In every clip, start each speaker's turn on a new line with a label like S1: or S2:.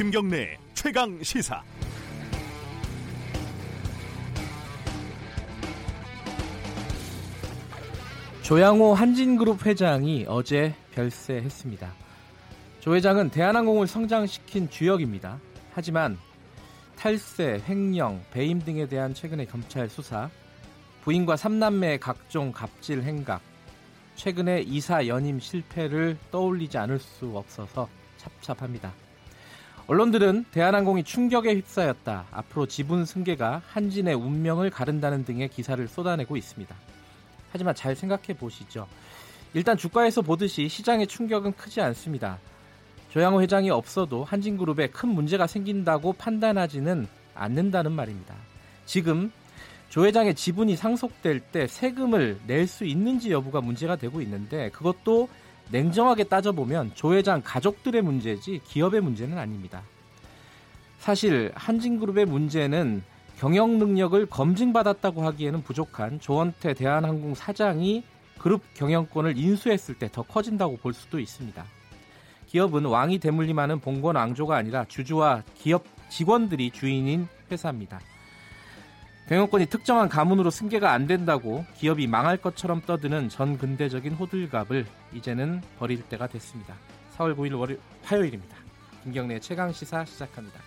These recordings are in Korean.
S1: 김경래 최강 시사.
S2: 조양호 한진그룹 회장이 어제 별세했습니다. 조 회장은 대한항공을 성장시킨 주역입니다. 하지만 탈세, 횡령, 배임 등에 대한 최근의 검찰 수사, 부인과 삼남매의 각종 갑질 행각, 최근의 이사 연임 실패를 떠올리지 않을 수 없어서 찹찹합니다. 언론들은 대한항공이 충격에 휩싸였다. 앞으로 지분 승계가 한진의 운명을 가른다는 등의 기사를 쏟아내고 있습니다. 하지만 잘 생각해 보시죠. 일단 주가에서 보듯이 시장의 충격은 크지 않습니다. 조양호 회장이 없어도 한진그룹에 큰 문제가 생긴다고 판단하지는 않는다는 말입니다. 지금 조 회장의 지분이 상속될 때 세금을 낼 수 있는지 여부가 문제가 되고 있는데 그것도 냉정하게 따져보면 조 회장 가족들의 문제지 기업의 문제는 아닙니다. 사실 한진그룹의 문제는 경영 능력을 검증받았다고 하기에는 부족한 조원태 대한항공 사장이 그룹 경영권을 인수했을 때 더 커진다고 볼 수도 있습니다. 기업은 왕이 대물림하는 봉건 왕조가 아니라 주주와 기업 직원들이 주인인 회사입니다. 경영권이 특정한 가문으로 승계가 안 된다고 기업이 망할 것처럼 떠드는 전 근대적인 호들갑을 이제는 버릴 때가 됐습니다. 4월 9일 월요 화요일입니다. 김경래 최강 시사 시작합니다.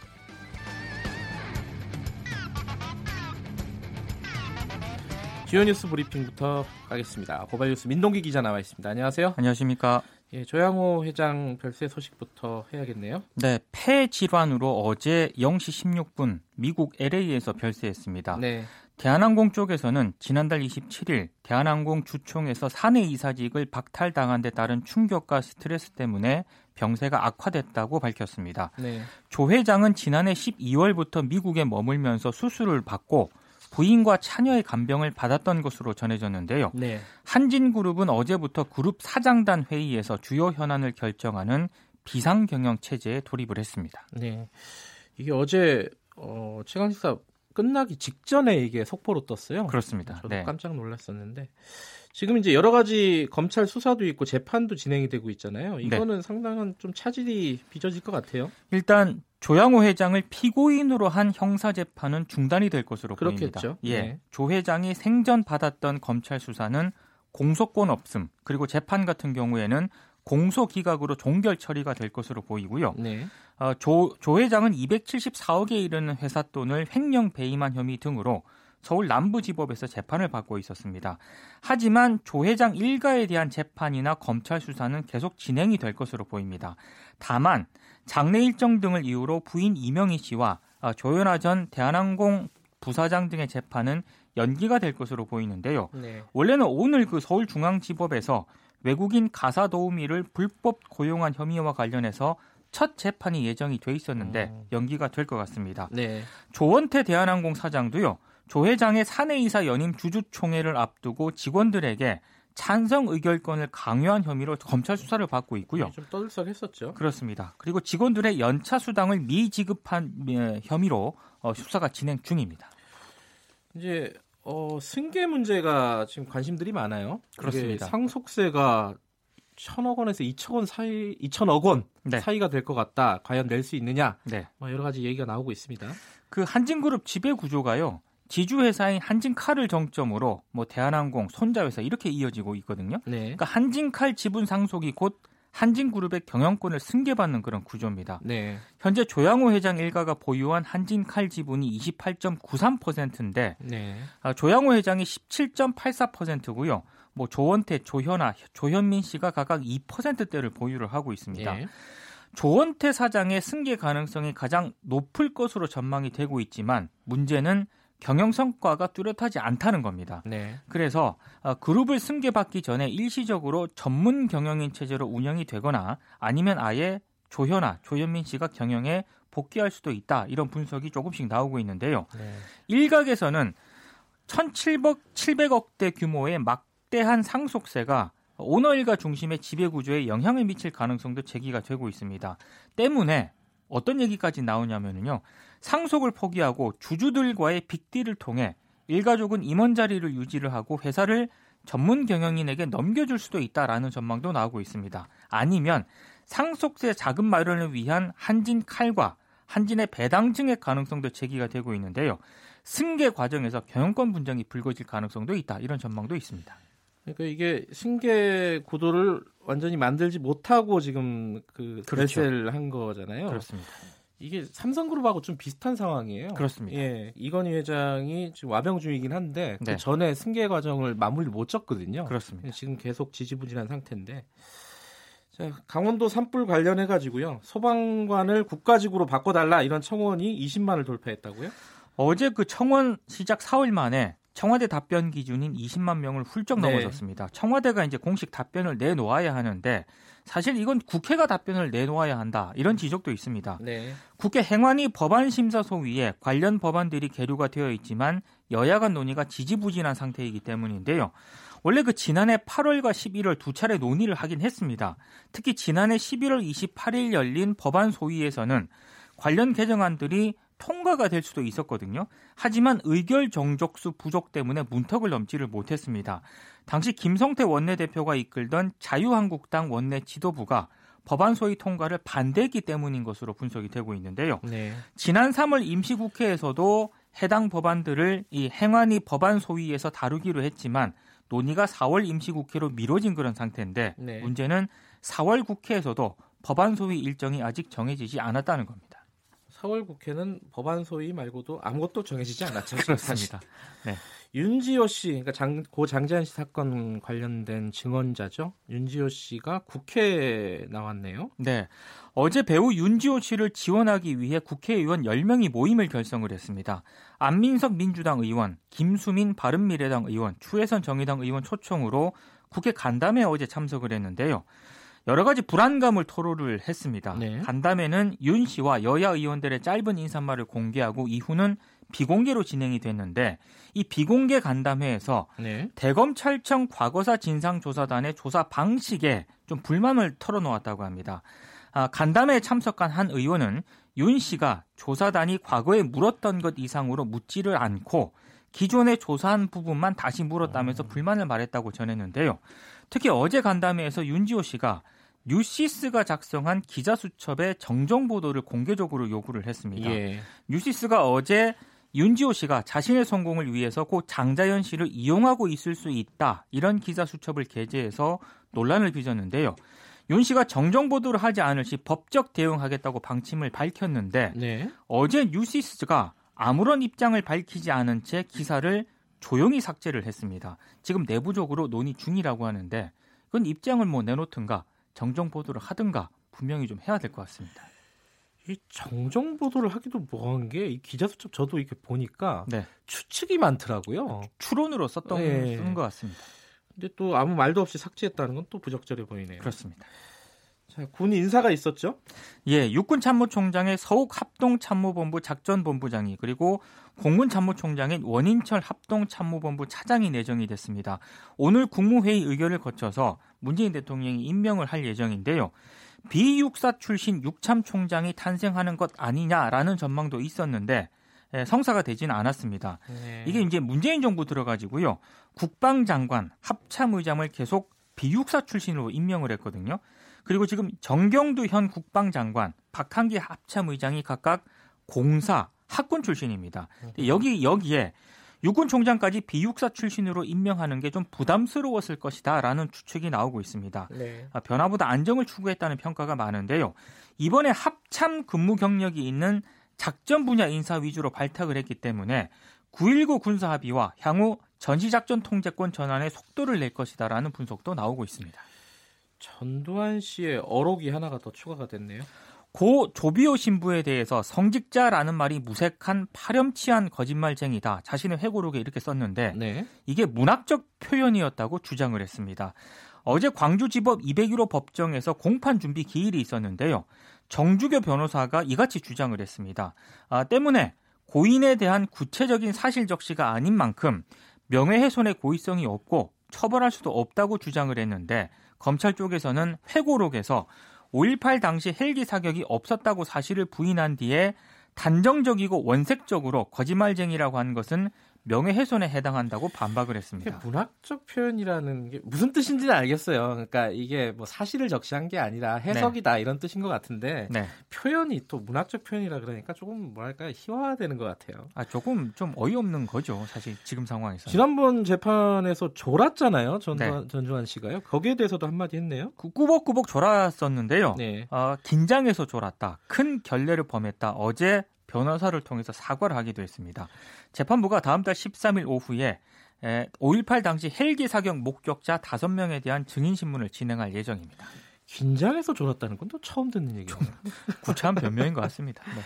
S2: 주요 뉴스 브리핑부터 가겠습니다. 고발 뉴스 민동기 기자 나와 있습니다. 안녕하세요.
S3: 안녕하십니까.
S2: 예, 조양호 회장 별세 소식부터 해야겠네요.
S3: 네, 폐 질환으로 어제 0시 16분 미국 LA에서 별세했습니다. 네. 대한항공 쪽에서는 지난달 27일 대한항공 주총에서 사내 이사직을 박탈당한 데 따른 충격과 스트레스 때문에 병세가 악화됐다고 밝혔습니다. 네. 조 회장은 지난해 12월부터 미국에 머물면서 수술을 받고 부인과 차녀의 간병을 받았던 것으로 전해졌는데요. 네. 한진그룹은 어제부터 그룹 사장단 회의에서 주요 현안을 결정하는 비상경영 체제에 돌입을 했습니다. 네.
S2: 이게 어제 어, 최강식사 끝나기 직전에 이게 속보로 떴어요.
S3: 그렇습니다.
S2: 저도 네. 깜짝 놀랐었는데 지금 이제 여러 가지 검찰 수사도 있고 재판도 진행이 되고 있잖아요. 네. 이거는 네. 상당한 좀 차질이 빚어질 것 같아요.
S3: 일단 조양호 회장을 피고인으로 한 형사 재판은 중단이 될 것으로
S2: 그렇겠죠.
S3: 보입니다. 예. 네. 조 회장이 생전 받았던 검찰 수사는 공소권 없음 그리고 재판 같은 경우에는 공소 기각으로 종결 처리가 될 것으로 보이고요. 네. 어, 조, 조 회장은 274억에 이르는 회사 돈을 횡령 배임한 혐의 등으로 서울 남부지법에서 재판을 받고 있었습니다. 하지만 조 회장 일가에 대한 재판이나 검찰 수사는 계속 진행이 될 것으로 보입니다. 다만 장례 일정 등을 이유로 부인 이명희 씨와 어, 조현아 전 대한항공 부사장 등의 재판은 연기가 될 것으로 보이는데요. 네. 원래는 오늘 그 서울중앙지법에서 외국인 가사 도우미를 불법 고용한 혐의와 관련해서 첫 재판이 예정이 돼 있었는데 음. 연기가 될 것 같습니다. 네. 조원태 대한항공 사장도요. 조 회장의 사내이사 연임 주주총회를 앞두고 직원들에게 찬성 의결권을 강요한 혐의로 검찰 수사를 받고 있고요.
S2: 좀 떠들썩했었죠.
S3: 그렇습니다. 그리고 직원들의 연차 수당을 미지급한 예, 혐의로 어, 수사가 진행 중입니다.
S2: 이제 어, 승계 문제가 지금 관심들이 많아요.
S3: 그렇습니다.
S2: 상속세가 천억 원에서 2천 원 사이, 2천억 원 네. 사이가 될 것 같다. 과연 낼 수 있느냐? 네. 뭐 여러 가지 얘기가 나오고 있습니다.
S3: 그 한진그룹 지배 구조가요. 지주 회사인 한진칼을 정점으로 뭐 대한항공, 손자회사 이렇게 이어지고 있거든요. 네. 그러니까 한진칼 지분 상속이 곧 한진그룹의 경영권을 승계받는 그런 구조입니다. 네. 현재 조양호 회장 일가가 보유한 한진칼 지분이 28.93%인데 네. 아, 조양호 회장이 17.84%고요. 뭐 조원태, 조현아, 조현민 씨가 각각 2%대를 보유를 하고 있습니다. 네. 조원태 사장의 승계 가능성이 가장 높을 것으로 전망이 되고 있지만 문제는 경영 성과가 뚜렷하지 않다는 겁니다. 네. 그래서 어, 그룹을 승계받기 전에 일시적으로 전문 경영인 체제로 운영이 되거나 아니면 아예 조현아, 조현민 씨가 경영에 복귀할 수도 있다. 이런 분석이 조금씩 나오고 있는데요. 네. 일각에서는 1,700억대 규모의 막대한 상속세가 오너 일가 중심의 지배 구조에 영향을 미칠 가능성도 제기가 되고 있습니다. 때문에 어떤 얘기까지 나오냐면요. 상속을 포기하고 주주들과의 빅딜을 통해 일가족은 임원 자리를 유지를 하고 회사를 전문 경영인에게 넘겨줄 수도 있다라는 전망도 나오고 있습니다. 아니면 상속세 자금 마련을 위한 한진 칼과 한진의 배당 증액 가능성도 제기가 되고 있는데요. 승계 과정에서 경영권 분쟁이 불거질 가능성도 있다. 이런 전망도 있습니다.
S2: 그러니까 이게 승계 구도를 완전히 만들지 못하고 지금 그 그렇죠. 한 거잖아요.
S3: 그렇습니다.
S2: 이게 삼성그룹하고 좀 비슷한 상황이에요.
S3: 그렇습니다.
S2: 예, 이건희 회장이 지금 와병 중이긴 한데 그 네. 그 전에 승계 과정을 마무리 못 졌거든요.
S3: 그렇습니다.
S2: 지금 계속 지지부진한 상태인데 자, 강원도 산불 관련해 가지고요. 소방관을 국가직으로 바꿔달라 이런 청원이 20만을 돌파했다고요?
S3: 어제 그 청원 시작 4일 만에 청와대 답변 기준인 20만 명을 훌쩍 네. 넘어섰습니다. 청와대가 이제 공식 답변을 내놓아야 하는데 사실 이건 국회가 답변을 내놓아야 한다 이런 지적도 있습니다.
S2: 네.
S3: 국회 행안위 법안심사소위에 관련 법안들이 계류가 되어 있지만 여야 간 논의가 지지부진한 상태이기 때문인데요. 원래 그 지난해 8월과 11월 두 차례 논의를 하긴 했습니다. 특히 지난해 11월 28일 열린 법안 소위에서는 관련 개정안들이 통과가 될 수도 있었거든요. 하지만 의결 정족수 부족 때문에 문턱을 넘지를 못했습니다. 당시 김성태 원내대표가 이끌던 자유한국당 원내 지도부가 법안 소위 통과를 반대했기 때문인 것으로 분석이 되고 있는데요.
S2: 네.
S3: 지난 3월 임시국회에서도 해당 법안들을 이 행안위 법안 소위에서 다루기로 했지만 논의가 4월 임시국회로 미뤄진 그런 상태인데 네. 문제는 4월 국회에서도 법안 소위 일정이 아직 정해지지 않았다는 겁니다.
S2: 4월 국회는 법안 소위 말고도 아무것도 정해지지 않았죠.
S3: 그렇습니다. 네.
S2: 윤지호 씨, 그러니까 장, 고 장재한 씨 사건 관련된 증언자죠. 윤지호 씨가 국회에 나왔네요.
S3: 네. 어제 배우 윤지호 씨를 지원하기 위해 국회의원 10명이 모임을 결성을 했습니다. 안민석 민주당 의원, 김수민 바른미래당 의원, 추혜선 정의당 의원 초청으로 국회 간담회에 어제 참석을 했는데요. 여러 가지 불안감을 토로를 했습니다. 네. 간담회는 윤 씨와 여야 의원들의 짧은 인사말을 공개하고 이후는 비공개로 진행이 됐는데 이 비공개 간담회에서 네. 대검찰청 과거사 진상조사단의 조사 방식에 좀 불만을 털어놓았다고 합니다. 아, 간담회에 참석한 한 의원은 윤 씨가 조사단이 과거에 물었던 것 이상으로 묻지를 않고 기존에 조사한 부분만 다시 물었다면서 음. 불만을 말했다고 전했는데요. 특히 어제 간담회에서 윤지오 씨가 뉴시스가 작성한 기자 수첩의 정정 보도를 공개적으로 요구를 했습니다. 예. 뉴시스가 어제 윤지오 씨가 자신의 성공을 위해서 고 장자연 씨를 이용하고 있을 수 있다 이런 기자 수첩을 게재해서 논란을 빚었는데요. 윤 씨가 정정 보도를 하지 않을 시 법적 대응하겠다고 방침을 밝혔는데 네. 어제 뉴시스가 아무런 입장을 밝히지 않은 채 기사를 조용히 삭제를 했습니다. 지금 내부적으로 논의 중이라고 하는데 그건 입장을 뭐 내놓든가 정정 보도를 하든가 분명히 좀 해야 될 것 같습니다.
S2: 이 정정 보도를 하기도 뭐한 게 이 기자 수첩 저도 이렇게 보니까 네. 추측이 많더라고요.
S3: 추론으로 썼던 네. 쓰는 것 같습니다.
S2: 근데 또 아무 말도 없이 삭제했다는 건 또 부적절해 보이네요.
S3: 그렇습니다.
S2: 자, 군 인사가 있었죠?
S3: 예, 육군 참모총장의 서욱 합동 참모본부 작전 본부장이 그리고 공군 참모총장인 원인철 합동 참모본부 차장이 내정이 됐습니다. 오늘 국무회의 의결을 거쳐서 문재인 대통령이 임명을 할 예정인데요. 비육사 출신 육참 총장이 탄생하는 것 아니냐라는 전망도 있었는데 예, 성사가 되지는 않았습니다. 네. 이게 이제 문재인 정부 들어가지고요. 국방장관, 합참의장을 계속 비육사 출신으로 임명을 했거든요. 그리고 지금 정경두 현 국방장관, 박한기 합참의장이 각각 공사, 학군 출신입니다. 여기 여기에 육군 총장까지 비육사 출신으로 임명하는 게 좀 부담스러웠을 것이다라는 추측이 나오고 있습니다. 네. 아, 변화보다 안정을 추구했다는 평가가 많은데요. 이번에 합참 근무 경력이 있는 작전 분야 인사 위주로 발탁을 했기 때문에 9.19 군사 합의와 향후 전시작전 통제권 전환에 속도를 낼 것이다라는 분석도 나오고 있습니다.
S2: 전두환 씨의 어록이 하나가 더 추가가 됐네요.
S3: 고 조비오 신부에 대해서 성직자라는 말이 무색한 파렴치한 거짓말쟁이다. 자신의 회고록에 이렇게 썼는데 네. 이게 문학적 표현이었다고 주장을 했습니다. 어제 광주지법 201호 법정에서 공판 준비 기일이 있었는데요. 정주교 변호사가 이같이 주장을 했습니다. 아, 때문에 고인에 대한 구체적인 사실 적시가 아닌 만큼 명예훼손의 고의성이 없고 처벌할 수도 없다고 주장을 했는데 검찰 쪽에서는 회고록에서 5.18 당시 헬기 사격이 없었다고 사실을 부인한 뒤에 단정적이고 원색적으로 거짓말쟁이라고 한 것은 명예훼손에 해당한다고 반박을 했습니다.
S2: 문학적 표현이라는 게 무슨 뜻인지는 알겠어요. 그러니까 이게 뭐 사실을 적시한 게 아니라 해석이다 네. 이런 뜻인 것 같은데 네. 표현이 또 문학적 표현이라 그러니까 조금 뭐랄까 희화화되는 것 같아요.
S3: 아 조금 좀 어이없는 거죠, 사실 지금 상황에서.
S2: 지난번 재판에서 졸았잖아요, 전, 네. 전주환 씨가요. 거기에 대해서도 한마디 했네요.
S3: 그 꾸벅꾸벅 졸았었는데요. 네. 어, 긴장해서 졸았다, 큰 결례를 범했다. 어제 변호사를 통해서 사과를 하기도 했습니다. 재판부가 다음 달 13일 오후에 5.18 당시 헬기 사격 목격자 5명에 대한 증인 신문을 진행할 예정입니다.
S2: 긴장해서 졸았다는 건 또 처음 듣는 얘기예요.
S3: 구차한 변명인 것 같습니다. 네.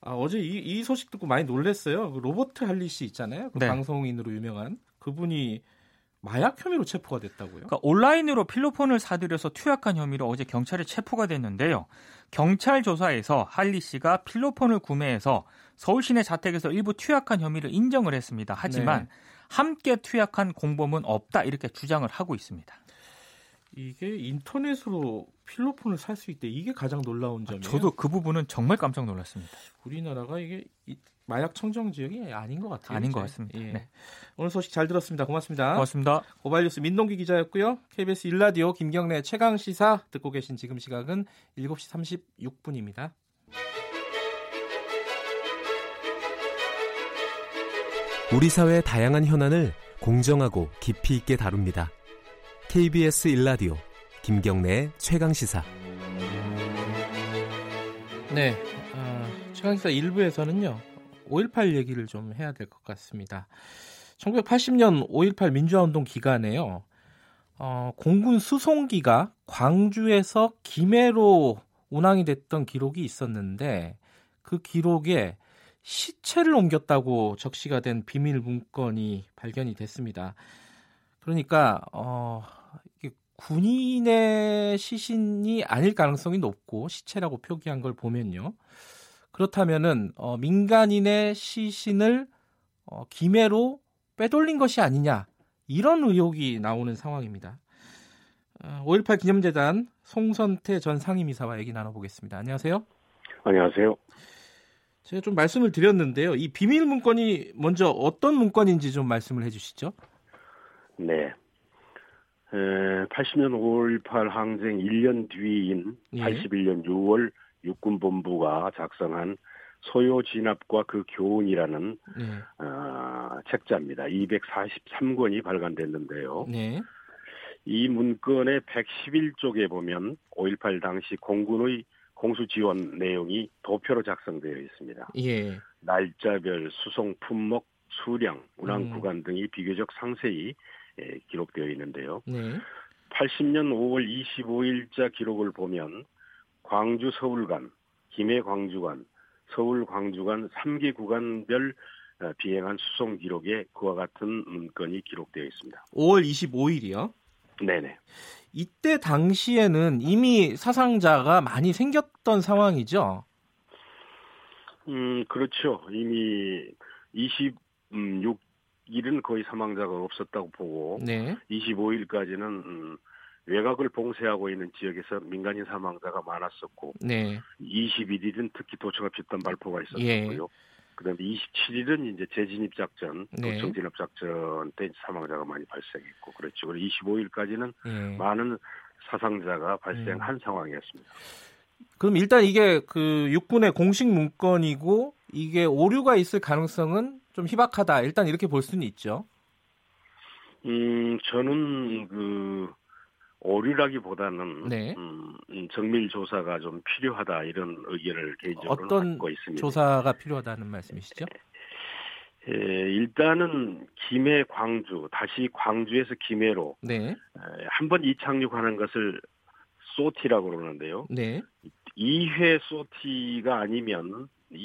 S2: 아, 어제 이, 이, 소식 듣고 많이 놀랐어요. 그 로버트 할리 씨 있잖아요. 그 네. 방송인으로 유명한 그분이 마약 혐의로 체포가 됐다고요?
S3: 그러니까 온라인으로 필로폰을 사들여서 투약한 혐의로 어제 경찰에 체포가 됐는데요. 경찰 조사에서 할리 씨가 필로폰을 구매해서 서울 시내 자택에서 일부 투약한 혐의를 인정을 했습니다. 하지만 네. 함께 투약한 공범은 없다 이렇게 주장을 하고 있습니다.
S2: 이게 인터넷으로 필로폰을 살 수 있대. 이게 가장 놀라운 점이에요.
S3: 저도 그 부분은 정말 깜짝 놀랐습니다.
S2: 우리나라가 이게 마약 청정 지역이 아닌 것 같아요.
S3: 아닌 것 같습니다.
S2: 예. 네. 오늘 소식 잘 들었습니다. 고맙습니다.
S3: 고맙습니다.
S2: 고발뉴스 민동기 기자였고요. KBS 일라디오 김경래 최강 시사 듣고 계신 지금 시각은 7시 36분입니다.
S4: 우리 사회의 다양한 현안을 공정하고 깊이 있게 다룹니다. KBS 일라디오 김경래 최강 시사.
S2: 네, 어, 최강 시사 1부에서는요. 5.18 얘기를 좀 해야 될 것 같습니다. 1980년 5.18 민주화운동 기간에요. 어, 공군 수송기가 광주에서 김해로 운항이 됐던 기록이 있었는데 그 기록에 시체를 옮겼다고 적시가 된 비밀 문건이 발견이 됐습니다. 그러니까 어, 군인의 시신이 아닐 가능성이 높고 시체라고 표기한 걸 보면요. 그렇다면은 어, 민간인의 시신을 어, 김해로 빼돌린 것이 아니냐 이런 의혹이 나오는 상황입니다. 어, 5.18 기념재단 송선태 전 상임이사와 얘기 나눠보겠습니다. 안녕하세요.
S5: 안녕하세요.
S2: 제가 좀 말씀을 드렸는데요. 이 비밀 문건이 먼저 어떤 문건인지 좀 말씀을 해주시죠.
S5: 네. 에, 80년 5.18 항쟁 1년 뒤인 예. 81년 6월 육군본부가 작성한 소요 진압과 그 교훈이라는 네. 어, 책자입니다. 243권이 발간됐는데요. 네. 이 문건의 111쪽에 보면 5.18 당시 공군의 공수 지원 내용이 도표로 작성되어 있습니다. 예. 날짜별 수송 품목, 수량, 운항 음. 구간 등이 비교적 상세히 예, 기록되어 있는데요. 네. 80년 5월 25일자 기록을 보면 광주 서울 간, 김해 광주 간, 서울 광주 간 3개 구간별 어, 비행한 수송 기록에 그와 같은 문건이 기록되어 있습니다.
S2: 5월 25일이요?
S5: 네네.
S2: 이때 당시에는 이미 사상자가 많이 생겼던 상황이죠?
S5: 음, 그렇죠. 이미 26일은 거의 사망자가 없었다고 보고, 네. 25일까지는 음, 외곽을 봉쇄하고 있는 지역에서 민간인 사망자가 많았었고 네. 21일은 특히 도청합 집단 발포가 있었고요. 예. 그다음에 27일은 이제 재진입 작전, 네. 도청 진압 작전 때 사망자가 많이 발생했고 그렇죠. 그리고 25일까지는 예. 많은 사상자가 발생한 음. 상황이었습니다.
S2: 그럼 일단 이게 그 육군의 공식 문건이고 이게 오류가 있을 가능성은 좀 희박하다. 일단 이렇게 볼 수는 있죠.
S5: 음, 저는 그 오류라기보다는 네. 음, 정밀 조사가 좀 필요하다 이런 의견을 개인적으로
S2: 어떤
S5: 갖고 있습니다.
S2: 조사가 필요하다는 말씀이시죠?
S5: 예, 일단은 김해 광주 다시 광주에서 김해로 네. 한번 이착륙하는 것을 소티라고 그러는데요. 네. 2회 소티가 아니면 이,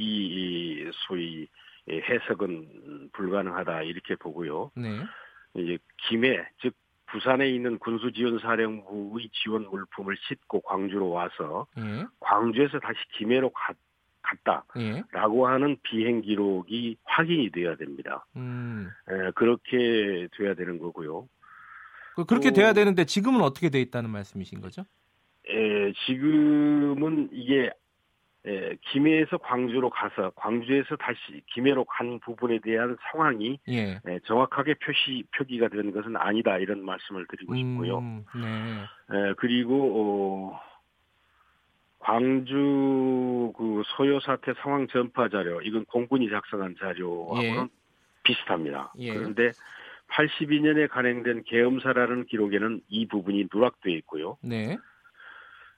S5: 이 소위 해석은 불가능하다 이렇게 보고요. 네. 이제 김해 즉 부산에 있는 군수지원사령부의 지원 물품을 싣고 광주로 와서 예. 광주에서 다시 김해로 가, 갔다라고 예. 하는 비행 기록이 확인이 돼야 됩니다. 음. 에, 예, 그렇게 돼야 되는 거고요.
S2: 그, 그렇게 또, 돼야 되는데 지금은 어떻게 돼 있다는 말씀이신 거죠?
S5: 에, 예, 지금은 이게 예, 김해에서 광주로 가서 광주에서 다시 김해로 간 부분에 대한 상황이 예. 예, 정확하게 표시 표기가 된 것은 아니다 이런 말씀을 드리고 싶고요. 음, 네. 예, 그리고 어, 광주 그 소요 사태 상황 전파 자료 이건 공군이 작성한 자료하고는 예. 비슷합니다. 예. 그런데 82년에 간행된 계엄사라는 기록에는 이 부분이 누락되어 있고요. 네.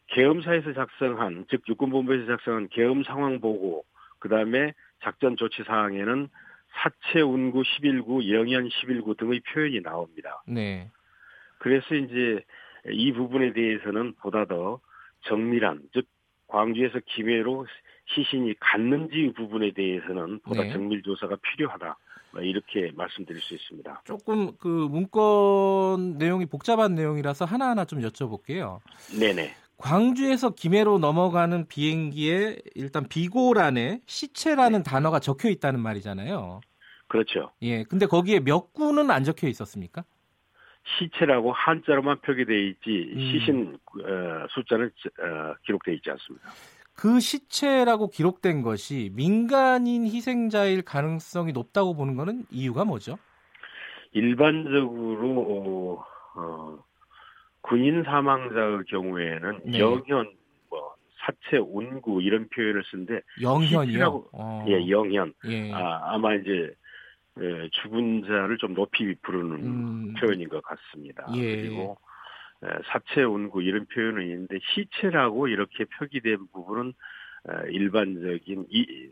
S5: 계엄사에서 작성한 즉 육군본부에서 작성한 계엄 상황 보고 그다음에 작전 조치 사항에는 사체 운구 11구, 영현 11구 등의 표현이 나옵니다. 네. 그래서 이제 이 부분에 대해서는 보다 더 정밀한 즉 광주에서 김해로 시신이 갔는지 부분에 대해서는 보다 네. 정밀 조사가 필요하다. 뭐 이렇게 말씀드릴 수 있습니다.
S2: 조금 그 문건 내용이 복잡한 내용이라서 하나하나 좀 여쭤볼게요. 네네. 광주에서 김해로 넘어가는 비행기에 일단 비고란에 시체라는 네. 단어가 적혀 있다는 말이잖아요.
S5: 그렇죠.
S2: 예. 근데 거기에 몇 구는 안 적혀 있었습니까?
S5: 시체라고 한자로만 표기되어 있지 음. 시신 어, 숫자는 어, 기록되어 있지 않습니다.
S2: 그 시체라고 기록된 것이 민간인 희생자일 가능성이 높다고 보는 것은 이유가 뭐죠?
S5: 일반적으로 어, 어, 군인 사망자의 경우에는 네. 영현, 뭐 사체 운구 이런 표현을 쓰는데
S2: 영현이요?
S5: 어. 예, 영현. 예. 아, 아마 이제 예, 죽은 자를 좀 높이 부르는 음. 표현인 것 같습니다. 예. 그리고 예, 사체 운구 이런 표현은 있는데 시체라고 이렇게 표기된 부분은 어, 일반적인 이,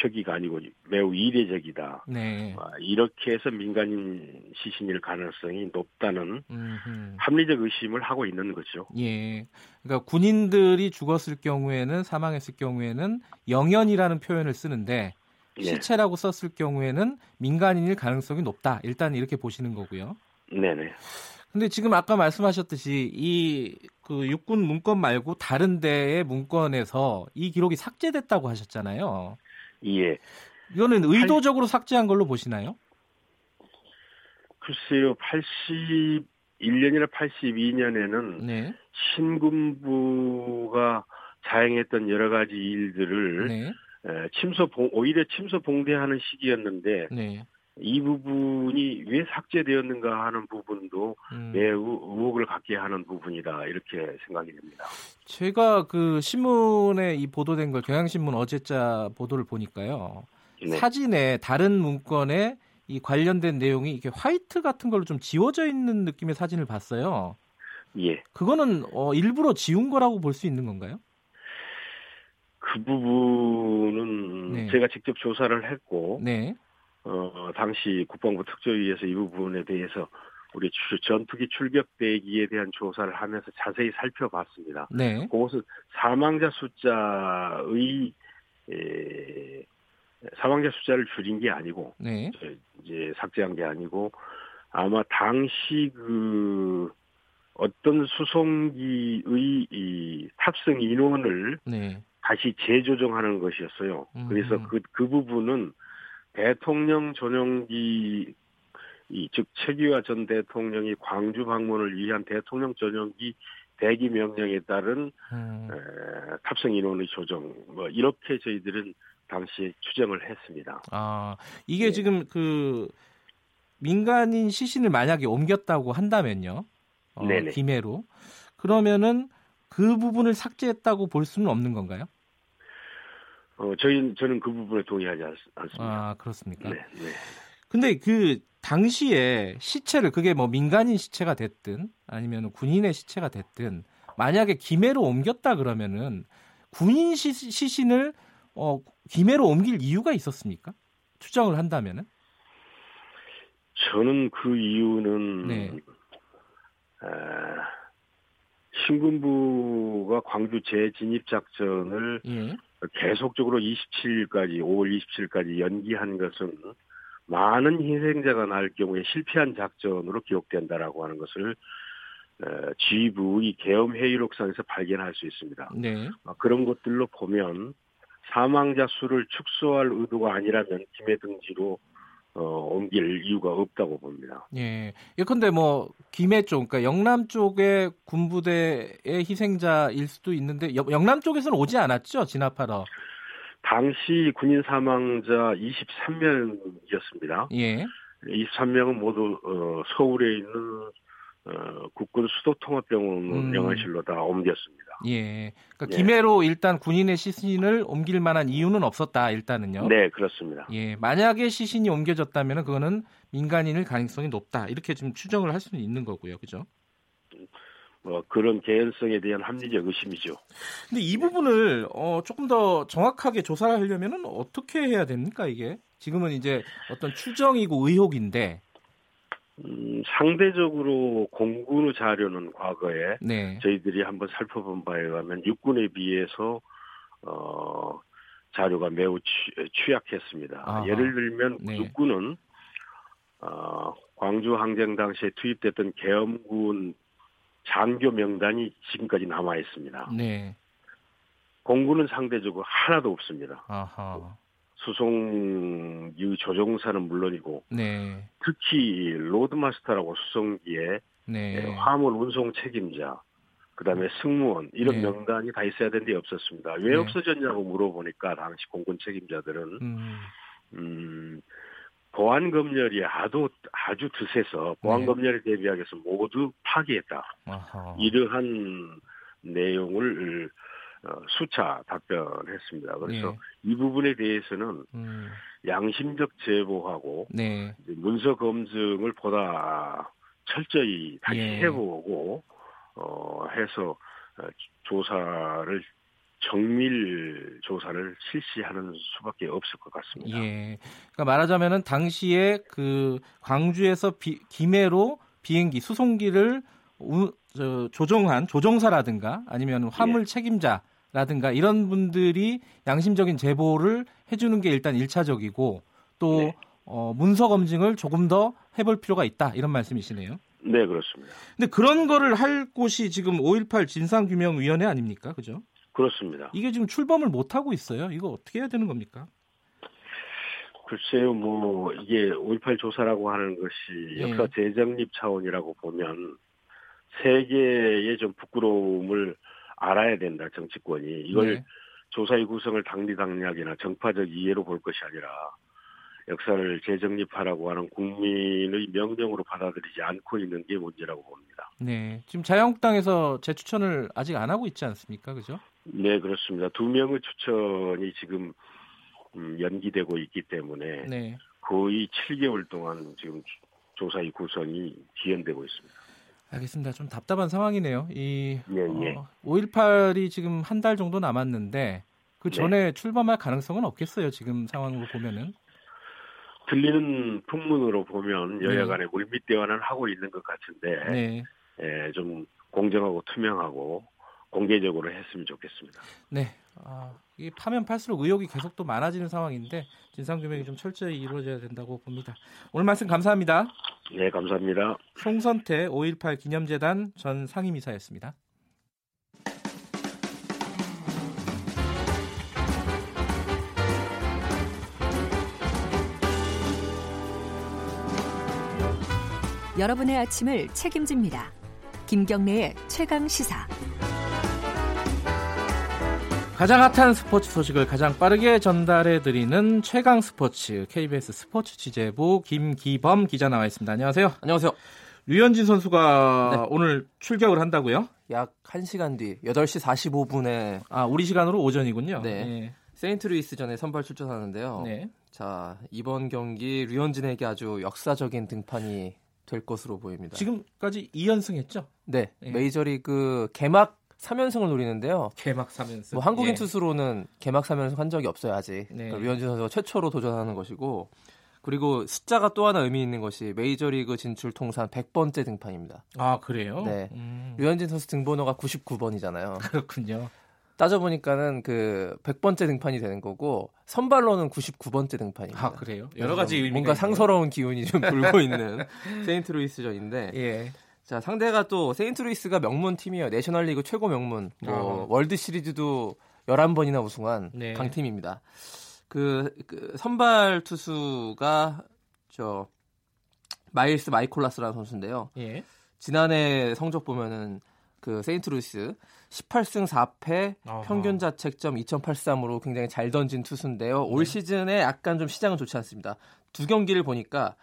S5: 표기가 아니고 매우 이례적이다. 네. 아, 이렇게 해서 민간인 시신일 가능성이 높다는 음흠. 합리적 의심을 하고 있는 거죠.
S2: 예. 그러니까 군인들이 죽었을 경우에는 사망했을 경우에는 영연이라는 표현을 쓰는데 예. 시체라고 썼을 경우에는 민간인일 가능성이 높다. 일단 이렇게 보시는 거고요.
S5: 네네.
S2: 근데 지금 아까 말씀하셨듯이 이 그 육군 문건 말고 다른 데의 문건에서 이 기록이 삭제됐다고 하셨잖아요.
S5: 예.
S2: 이거는 의도적으로 삭제한 걸로 보시나요?
S5: 글쎄요, 81년이나 82년에는 네. 신군부가 자행했던 여러 가지 일들을 네. 침소 봉, 오히려 침소 봉대하는 시기였는데 네. 이 부분이 왜 삭제되었는가 하는 부분도 음. 매우 의혹을 갖게 하는 부분이다 이렇게 생각이 됩니다.
S2: 제가 그 신문에 이 보도된 걸 경향신문 어제자 보도를 보니까요. 네. 사진에 다른 문건에 이 관련된 내용이 이게 화이트 같은 걸로 좀 지워져 있는 느낌의 사진을 봤어요. 예. 그거는 어, 일부러 지운 거라고 볼 수 있는 건가요?
S5: 그 부분은 네. 제가 직접 조사를 했고 네. 어, 당시 국방부 특조위에서 이 부분에 대해서 우리 전투기 출격 대기에 대한 조사를 하면서 자세히 살펴봤습니다. 네. 그것은 사망자 숫자의 에, 사망자 숫자를 줄인 게 아니고 네. 이제 삭제한 게 아니고 아마 당시 그 어떤 수송기의 이 탑승 인원을 네. 다시 재조정하는 것이었어요. 음. 그래서 그, 그 부분은 대통령 전용기 이, 즉 최규하 전 대통령이 광주 방문을 위한 대통령 전용기 대기 명령에 따른 음. 에, 탑승 인원의 조정 뭐 이렇게 저희들은 당시에 추정을 했습니다.
S2: 아 이게 네. 지금 그 민간인 시신을 만약에 옮겼다고 한다면요, 어, 김해로 그러면은 그 부분을 삭제했다고 볼 수는 없는 건가요?
S5: 어, 저희 저는 그 부분에 동의하지 않, 습니다
S2: 아, 그렇습니까? 네, 네. 근데 그 당시에 시체를 그게 뭐 민간인 시체가 됐든 아니면 군인의 시체가 됐든 만약에 김해로 옮겼다 그러면은 군인 시, 시신을 어, 김해로 옮길 이유가 있었습니까? 추정을 한다면은?
S5: 저는 그 이유는 네. 에, 신군부가 광주 재진입 작전을 예. 계속적으로 27일까지 5월 27일까지 연기한 것은 많은 희생자가 날 경우에 실패한 작전으로 기억된다라고 하는 것을 지휘부의 계엄 회의록상에서 발견할 수 있습니다. 네. 아, 그런 것들로 보면 사망자 수를 축소할 의도가 아니라면 김해 등지로 어, 옮길 이유가 없다고 봅니다.
S2: 예. 예컨대 뭐 김해 쪽, 그러니까 영남 쪽의 군부대의 희생자일 수도 있는데 여, 영남 쪽에서는 오지 않았죠 진압하러.
S5: 당시 군인 사망자 23명이었습니다.
S2: 예.
S5: 23명은 모두 어, 서울에 있는 어, 국군 수도통합병원 음. 영안실로 다 옮겼습니다.
S2: 예. 그러니까 예. 김해로 일단 군인의 시신을 옮길 만한 이유는 없었다. 일단은요.
S5: 네, 그렇습니다.
S2: 예. 만약에 시신이 옮겨졌다면 그거는 민간인일 가능성이 높다. 이렇게 좀 추정을 할 수는 있는 거고요. 그죠?
S5: 뭐 그런 개연성에 대한 합리적 의심이죠.
S2: 근데 이 부분을 어, 조금 더 정확하게 조사를 하려면 어떻게 해야 됩니까 이게? 지금은 이제 어떤 추정이고 의혹인데
S5: 음, 상대적으로 공군의 자료는 과거에 네. 저희들이 한번 살펴본 바에 의하면 육군에 비해서 어, 자료가 매우 취, 약했습니다 아하. 예를 들면 네. 육군은 어, 광주 항쟁 당시에 투입됐던 계엄군 장교 명단이 지금까지 남아 있습니다. 네. 공군은 상대적으로 하나도 없습니다. 아하. 수송기 조종사는 물론이고 네. 특히 loadmaster라고 수송기에 네. 예, 화물 운송 책임자 그다음에 승무원 이런 네. 명단이 다 있어야 되는데 없었습니다. 왜 네. 없어졌냐고 물어보니까 당시 공군 책임자들은 음, 음 보안 검열이 아주 아주 드세서 보안 네. 검열에 대비하기 위해서 모두 파기했다. 아하. 이러한 내용을 어, 수차 답변했습니다. 그래서 네. 이 부분에 대해서는 음. 양심적 제보하고 네. 문서 검증을 보다 철저히 다시 예. 해보고 어, 해서 어, 조사를 정밀 조사를 실시하는 수밖에 없을 것 같습니다.
S2: 예. 그러니까 말하자면은 당시에 그 광주에서 비, 김해로 비행기 수송기를 우, 저, 조종한 조종사라든가 아니면 화물 예. 책임자 라든가 이런 분들이 양심적인 제보를 해주는 게 일단 1차적이고 또 네. 어, 문서 검증을 조금 더 해볼 필요가 있다 이런 말씀이시네요.
S5: 네 그렇습니다.
S2: 근데 그런 거를 할 곳이 지금 5.18 진상규명위원회 아닙니까, 그죠?
S5: 그렇습니다.
S2: 이게 지금 출범을 못 하고 있어요. 이거 어떻게 해야 되는 겁니까?
S5: 글쎄요, 뭐 이게 5.18 조사라고 하는 것이 예. 역사 재정립 차원이라고 보면 세계의 좀 부끄러움을 알아야 된다 정치권이 이걸 네. 조사의 구성을 당리당략이나 정파적 이해로 볼 것이 아니라 역사를 재정립하라고 하는 국민의 명령으로 받아들이지 않고 있는 게 문제라고 봅니다.
S2: 네, 지금 자유한국당에서 재추천을 아직 안 하고 있지 않습니까, 그죠?
S5: 네, 그렇습니다. 두 명의 추천이 지금 음, 연기되고 있기 때문에 네. 거의 7개월 동안 지금 조사의 구성이 지연되고 있습니다.
S2: 알겠습니다. 좀 답답한 상황이네요. 이 예, 예. 어, 5.18이 지금 한 달 정도 남았는데 그 네. 전에 네. 출범할 가능성은 없겠어요. 지금 상황으로 보면은.
S5: 들리는 풍문으로 보면 여야 네. 간에 물밑 대화는 하고 있는 것 같은데 네. 예, 좀 공정하고 투명하고 공개적으로 했으면 좋겠습니다.
S2: 네. 아, 이 파면 팔수록 의혹이 계속 또 많아지는 상황인데 진상 규명이 좀 철저히 이루어져야 된다고 봅니다. 오늘 말씀 감사합니다.
S5: 네, 감사합니다.
S2: 송선태 5.18 기념재단 전 상임이사였습니다.
S6: 여러분의 아침을 책임집니다. 김경래의 최강 시사.
S2: 가장 핫한 스포츠 소식을 가장 빠르게 전달해 드리는 최강 스포츠 KBS 스포츠 취재부 김기범 기자 나와 있습니다. 안녕하세요.
S7: 안녕하세요.
S2: 류현진 선수가 네. 오늘 출격을 한다고요?
S7: 약 1시간 뒤 8시 45분에
S2: 아, 우리 시간으로 오전이군요.
S7: 네. 네. 세인트루이스전에 선발 출전하는데요. 네. 자, 이번 경기 류현진에게 아주 역사적인 등판이 될 것으로 보입니다.
S2: 지금까지 2연승 했죠?
S7: 네. 네. 메이저리그 개막 3연승을 노리는데요.
S2: 개막 3연승.
S7: 뭐 한국인 예. 투수로는 개막 3연승 한 적이 없어요, 아직. 네. 그러니까 류현진 선수가 최초로 도전하는 것이고 그리고 숫자가 또 하나 의미 있는 것이 메이저리그 진출 통산 100번째 등판입니다.
S2: 아, 그래요?
S7: 네. 음. 류현진 선수 등번호가 99번이잖아요.
S2: 그렇군요.
S7: 따져보니까는 그 100번째 등판이 되는 거고 선발로는 99번째 등판입니다.
S2: 아 그래요? 여러 가지 의미가
S7: 뭔가 상서로운 기운이 좀 불고 있는 세인트루이스전인데 예. 자, 상대가 또 세인트루이스가 명문 팀이에요. 내셔널리그 최고 명문. 뭐 어. 월드 시리즈도 11번이나 우승한 네. 강팀입니다. 그, 그 선발 투수가 저 마일스 마이콜라스라는 선수인데요. 예. 지난해 성적 보면은 그 세인트루이스 18승 4패 아하. 평균 자책점 2.83으로 굉장히 잘 던진 투수인데요. 올 네. 시즌에 약간 좀 시작은 좋지 않습니다. 두 경기를 보니까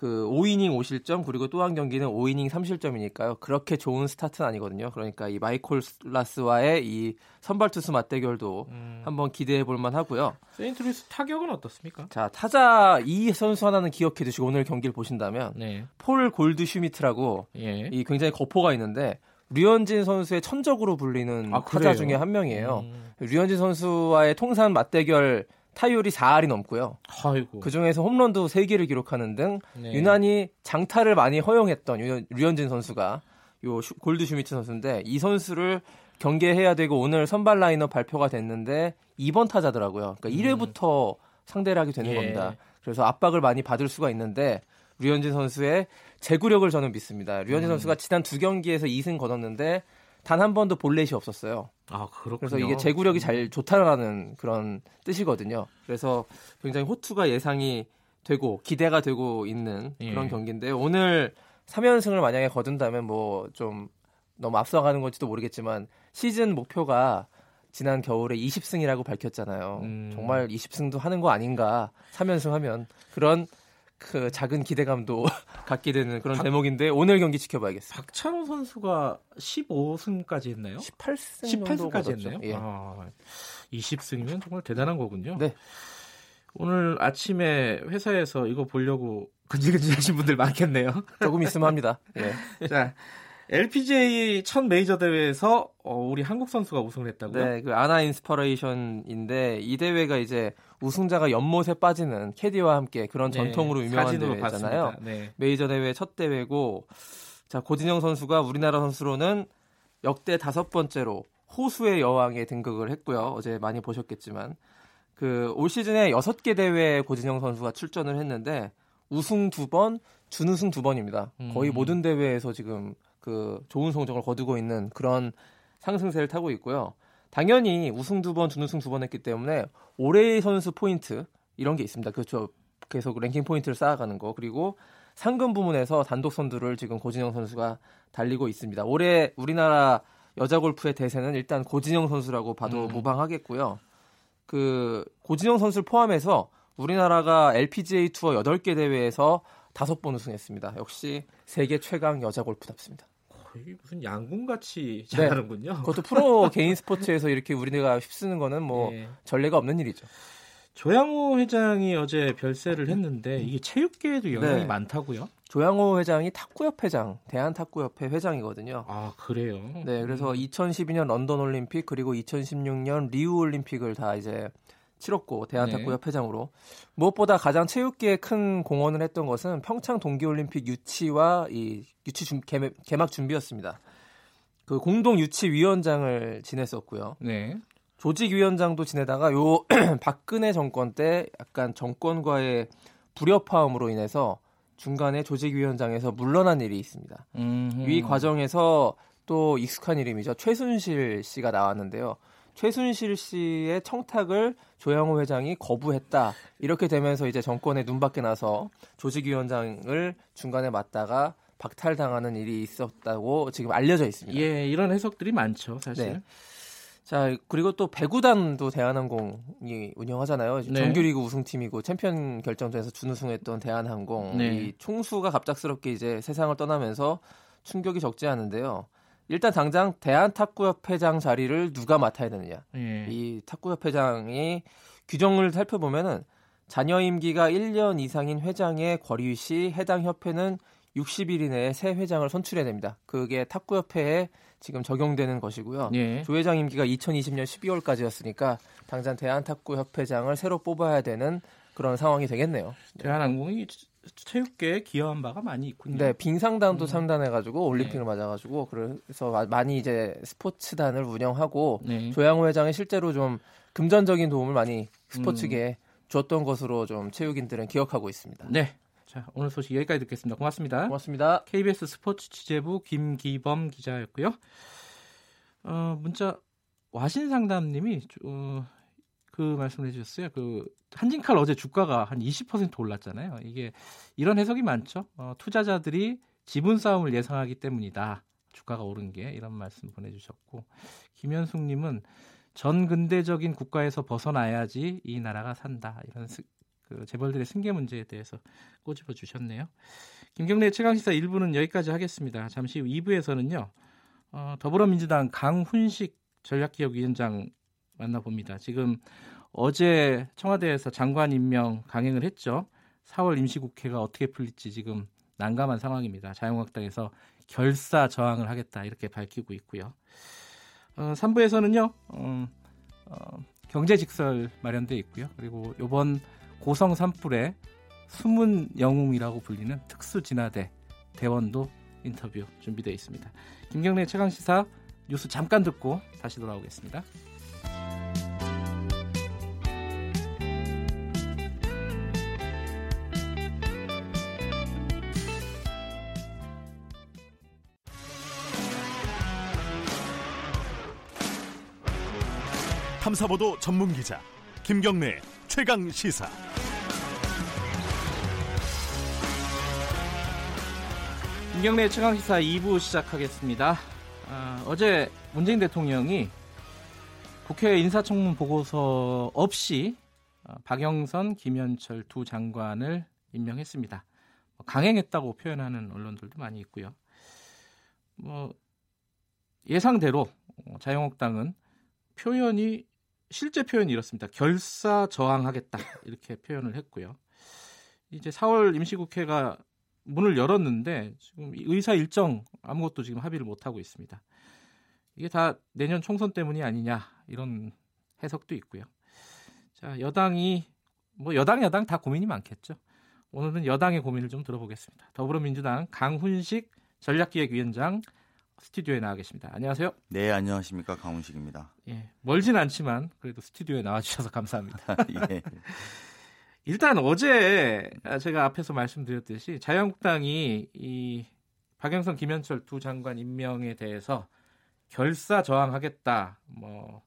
S7: 그 5이닝 5실점 그리고 또 한 경기는 5이닝 3실점이니까요. 그렇게 좋은 스타트는 아니거든요. 그러니까 이 마이콜라스와의 이 선발 투수 맞대결도 음. 한번 기대해 볼 만하고요.
S2: 세인트루이스 타격은 어떻습니까?
S7: 자, 타자 이 선수 하나는 기억해 두시고 오늘 경기를 보신다면 네. 폴 골드슈미트라고 예. 이 굉장히 거포가 있는데 류현진 선수의 천적으로 불리는 아, 타자 중에 한 명이에요. 음. 류현진 선수와의 통산 맞대결 타율이 4할이 넘고요. 아이고. 그 중에서 홈런도 3개를 기록하는 등 네. 유난히 장타를 많이 허용했던 류현진 선수가 요 골드슈미트 선수인데 이 선수를 경계해야 되고 오늘 선발 라인업 발표가 됐는데 2번 타자더라고요. 그러니까 음. 1회부터 상대를 하게 되는 예. 겁니다. 그래서 압박을 많이 받을 수가 있는데 류현진 선수의 제구력을 저는 믿습니다. 류현진 음. 선수가 지난 두 경기에서 2승 거뒀는데 단 한 번도 볼넷이 없었어요.
S2: 아, 그렇군요.
S7: 그래서 이게 제구력이 잘 좋다라는 그런 뜻이거든요. 그래서 굉장히 호투가 예상이 되고 기대가 되고 있는 그런 예. 경기인데 오늘 3연승을 만약에 거둔다면 뭐 좀 너무 앞서가는 건지도 모르겠지만 시즌 목표가 지난 겨울에 20승이라고 밝혔잖아요. 음. 정말 20승도 하는 거 아닌가? 3연승 하면 그런 그 작은 기대감도 갖게 되는 그런 박, 대목인데 오늘 경기 지켜봐야겠어요.
S2: 박찬호 선수가 15승까지 했나요?
S7: 18승
S2: 18승까지 했나요? 예. 아, 20승이면 정말 대단한 거군요. 네. 오늘 아침에 회사에서 이거 보려고 근질근질하신 분들 많겠네요.
S7: 조금 있으면 합니다. 예.
S2: 자, LPGA 첫 메이저 대회에서 어, 우리 한국 선수가 우승을 했다고요?
S7: 네, 그 ANA Inspiration인데 이 대회가 이제 우승자가 연못에 빠지는 캐디와 함께 그런 네, 전통으로 유명한 대회잖아요. 네. 메이저 대회 첫 대회고 자 고진영 선수가 우리나라 선수로는 역대 다섯 번째로 호수의 여왕에 등극을 했고요. 어제 많이 보셨겠지만 그 올 시즌에 여섯 개 대회에 고진영 선수가 출전을 했는데 우승 두 번, 준우승 두 번입니다. 거의 음. 모든 대회에서 지금 그 좋은 성적을 거두고 있는 그런 상승세를 타고 있고요. 당연히 우승 두 번, 준우승 두 번 했기 때문에 올해의 선수 포인트 이런 게 있습니다. 그렇죠. 계속 랭킹 포인트를 쌓아가는 거 그리고 상금 부문에서 단독 선두를 지금 고진영 선수가 달리고 있습니다. 올해 우리나라 여자 골프의 대세는 일단 고진영 선수라고 봐도 음. 무방하겠고요. 그 고진영 선수를 포함해서 우리나라가 LPGA 투어 8개 대회에서 5번 우승했습니다. 역시 세계 최강 여자 골프답습니다.
S2: 이게 무슨 양궁같이 네. 잘하는군요.
S7: 네. 그것도 프로 개인 스포츠에서 이렇게 우리네가 휩쓰는 거는 뭐 네. 전례가 없는 일이죠.
S2: 조양호 회장이 어제 별세를 했는데 이게 체육계에도 영향이 네. 많다고요?
S7: 조양호 회장이 탁구협 회장, 대한탁구협회 회장이거든요.
S2: 아 그래요?
S7: 네, 그래서 음. 2012년 런던 올림픽 그리고 2016년 리우 올림픽을 다 이제 치렀고 대한탁구협 네. 회장으로 무엇보다 가장 체육계에 큰 공헌을 했던 것은 평창 동계올림픽 유치와 이 유치 준, 개막 준비였습니다. 그 공동 유치 위원장을 지냈었고요. 네. 조직위원장도 지내다가 요 박근혜 정권 때 약간 정권과의 불협화음으로 인해서 중간에 조직위원장에서 물러난 일이 있습니다. 음흠. 이 과정에서 또 익숙한 이름이죠. 최순실 씨가 나왔는데요. 최순실 씨의 청탁을 조영호 회장이 거부했다. 이렇게 되면서 이제 정권에 눈밖에 나서 조직위원장을 중간에 맡다가 박탈당하는 일이 있었다고 지금 알려져 있습니다.
S2: 예, 이런 해석들이 많죠, 사실. 네.
S7: 자, 그리고 또 배구단도 대한항공이 운영하잖아요. 네. 정규리그 우승팀이고 챔피언 결정전에서 준우승했던 대한항공. 네. 이 총수가 갑작스럽게 이제 세상을 떠나면서 충격이 적지 않은데요. 일단 당장 대한탁구협회장 자리를 누가 맡아야 되느냐. 예. 이 탁구협회장이 규정을 살펴보면은 자녀 임기가 1년 이상인 회장의 권위 시 해당 협회는 60일 이내에 새 회장을 선출해야 됩니다. 그게 탁구협회에 지금 적용되는 것이고요. 예. 조 회장 임기가 2020년 12월까지였으니까 당장 대한탁구협회장을 새로 뽑아야 되는 그런 상황이 되겠네요.
S2: 대한항공이 체육계에 기여한 바가 많이 있군요.
S7: 네, 빙상단도 음. 참단해가지고 올림픽을 네. 맞아가지고 그래서 많이 이제 스포츠단을 운영하고 네. 조양호 회장이 실제로 좀 금전적인 도움을 많이 스포츠계에 음. 줬던 것으로 좀 체육인들은 기억하고 있습니다.
S2: 네. 자, 오늘 소식 여기까지 듣겠습니다. 고맙습니다.
S7: 고맙습니다.
S2: KBS 스포츠 취재부 김기범 기자였고요. 어, 문자 와신 상담님이 어, 그 말씀을 해주셨어요. 그 한진칼 어제 주가가 한 20% 올랐잖아요. 이게 이런 해석이 많죠. 어, 투자자들이 지분 싸움을 예상하기 때문이다. 주가가 오른 게 이런 말씀 보내주셨고 김현숙님은 전 근대적인 국가에서 벗어나야지 이 나라가 산다 이런 스, 그 재벌들의 승계 문제에 대해서 꼬집어 주셨네요. 김경래 최강 시사 1부는 여기까지 하겠습니다. 잠시 후 2부에서는요 어, 더불어민주당 강훈식 전략기획위원장 만나봅니다. 지금 어제 청와대에서 장관 임명 강행을 했죠. 4월 임시국회가 어떻게 풀릴지 지금 난감한 상황입니다. 자유한국당에서 결사 저항을 하겠다 이렇게 밝히고 있고요. 어, 3부에서는요. 어, 어, 경제직설 마련돼 있고요. 그리고 이번 고성 산불의 숨은 영웅이라고 불리는 특수진화대 대원도 인터뷰 준비되어 있습니다. 김경래 최강 시사 뉴스 잠깐 듣고 다시 돌아오겠습니다.
S1: 탐사보도 전문 기자 김경래 최강 시사.
S2: 김경래 최강 시사 2부 시작하겠습니다. 아, 어제 문재인 대통령이 국회 인사청문 보고서 없이 아, 박영선, 김현철 두 장관을 임명했습니다. 뭐 강행했다고 표현하는 언론들도 많이 있고요. 뭐 예상대로 자유한국당은 표현이 실제 표현이 이렇습니다. 결사 저항하겠다 이렇게 표현을 했고요. 이제 4월 임시국회가 문을 열었는데 지금 의사 일정 아무것도 지금 합의를 못 하고 있습니다. 이게 다 내년 총선 때문이 아니냐 이런 해석도 있고요. 자 여당이 뭐 여당 여당 다 고민이 많겠죠. 오늘은 여당의 고민을 좀 들어보겠습니다. 더불어민주당 강훈식 전략기획위원장 스튜디오에 나와 계십니다. 안녕하세요.
S8: 네, 안녕하십니까. 강훈식입니다.
S2: 예, 멀진 않지만 그래도 스튜디오에 나와 주셔서 감사합니다. 예. 일단 어제 제가 앞에서 말씀드렸듯이 자유한국당이 이 박영선, 김현철 두 장관 임명에 대해서 결사 저항하겠다. 뭐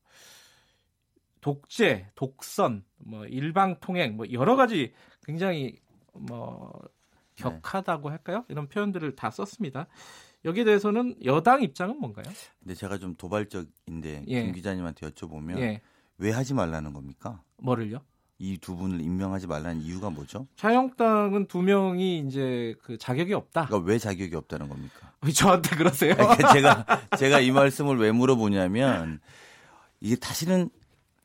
S2: 독재, 독선, 뭐 일방 통행, 뭐 여러 가지 굉장히 뭐 격하다고 할까요? 이런 표현들을 다 썼습니다. 여기에 대해서는 여당 입장은 뭔가요?
S8: 근데 제가 좀 도발적인데 예. 김 기자님한테 여쭤보면 예. 왜 하지 말라는 겁니까?
S2: 뭐를요?
S8: 이 두 분을 임명하지 말라는 이유가 뭐죠?
S2: 자유한국당은 두 명이 이제 그 자격이 없다.
S8: 그러니까 왜 자격이 없다는 겁니까?
S2: 저한테 그러세요?
S8: 그러니까 제가 제가 이 말씀을 왜 물어보냐면 이게 다시는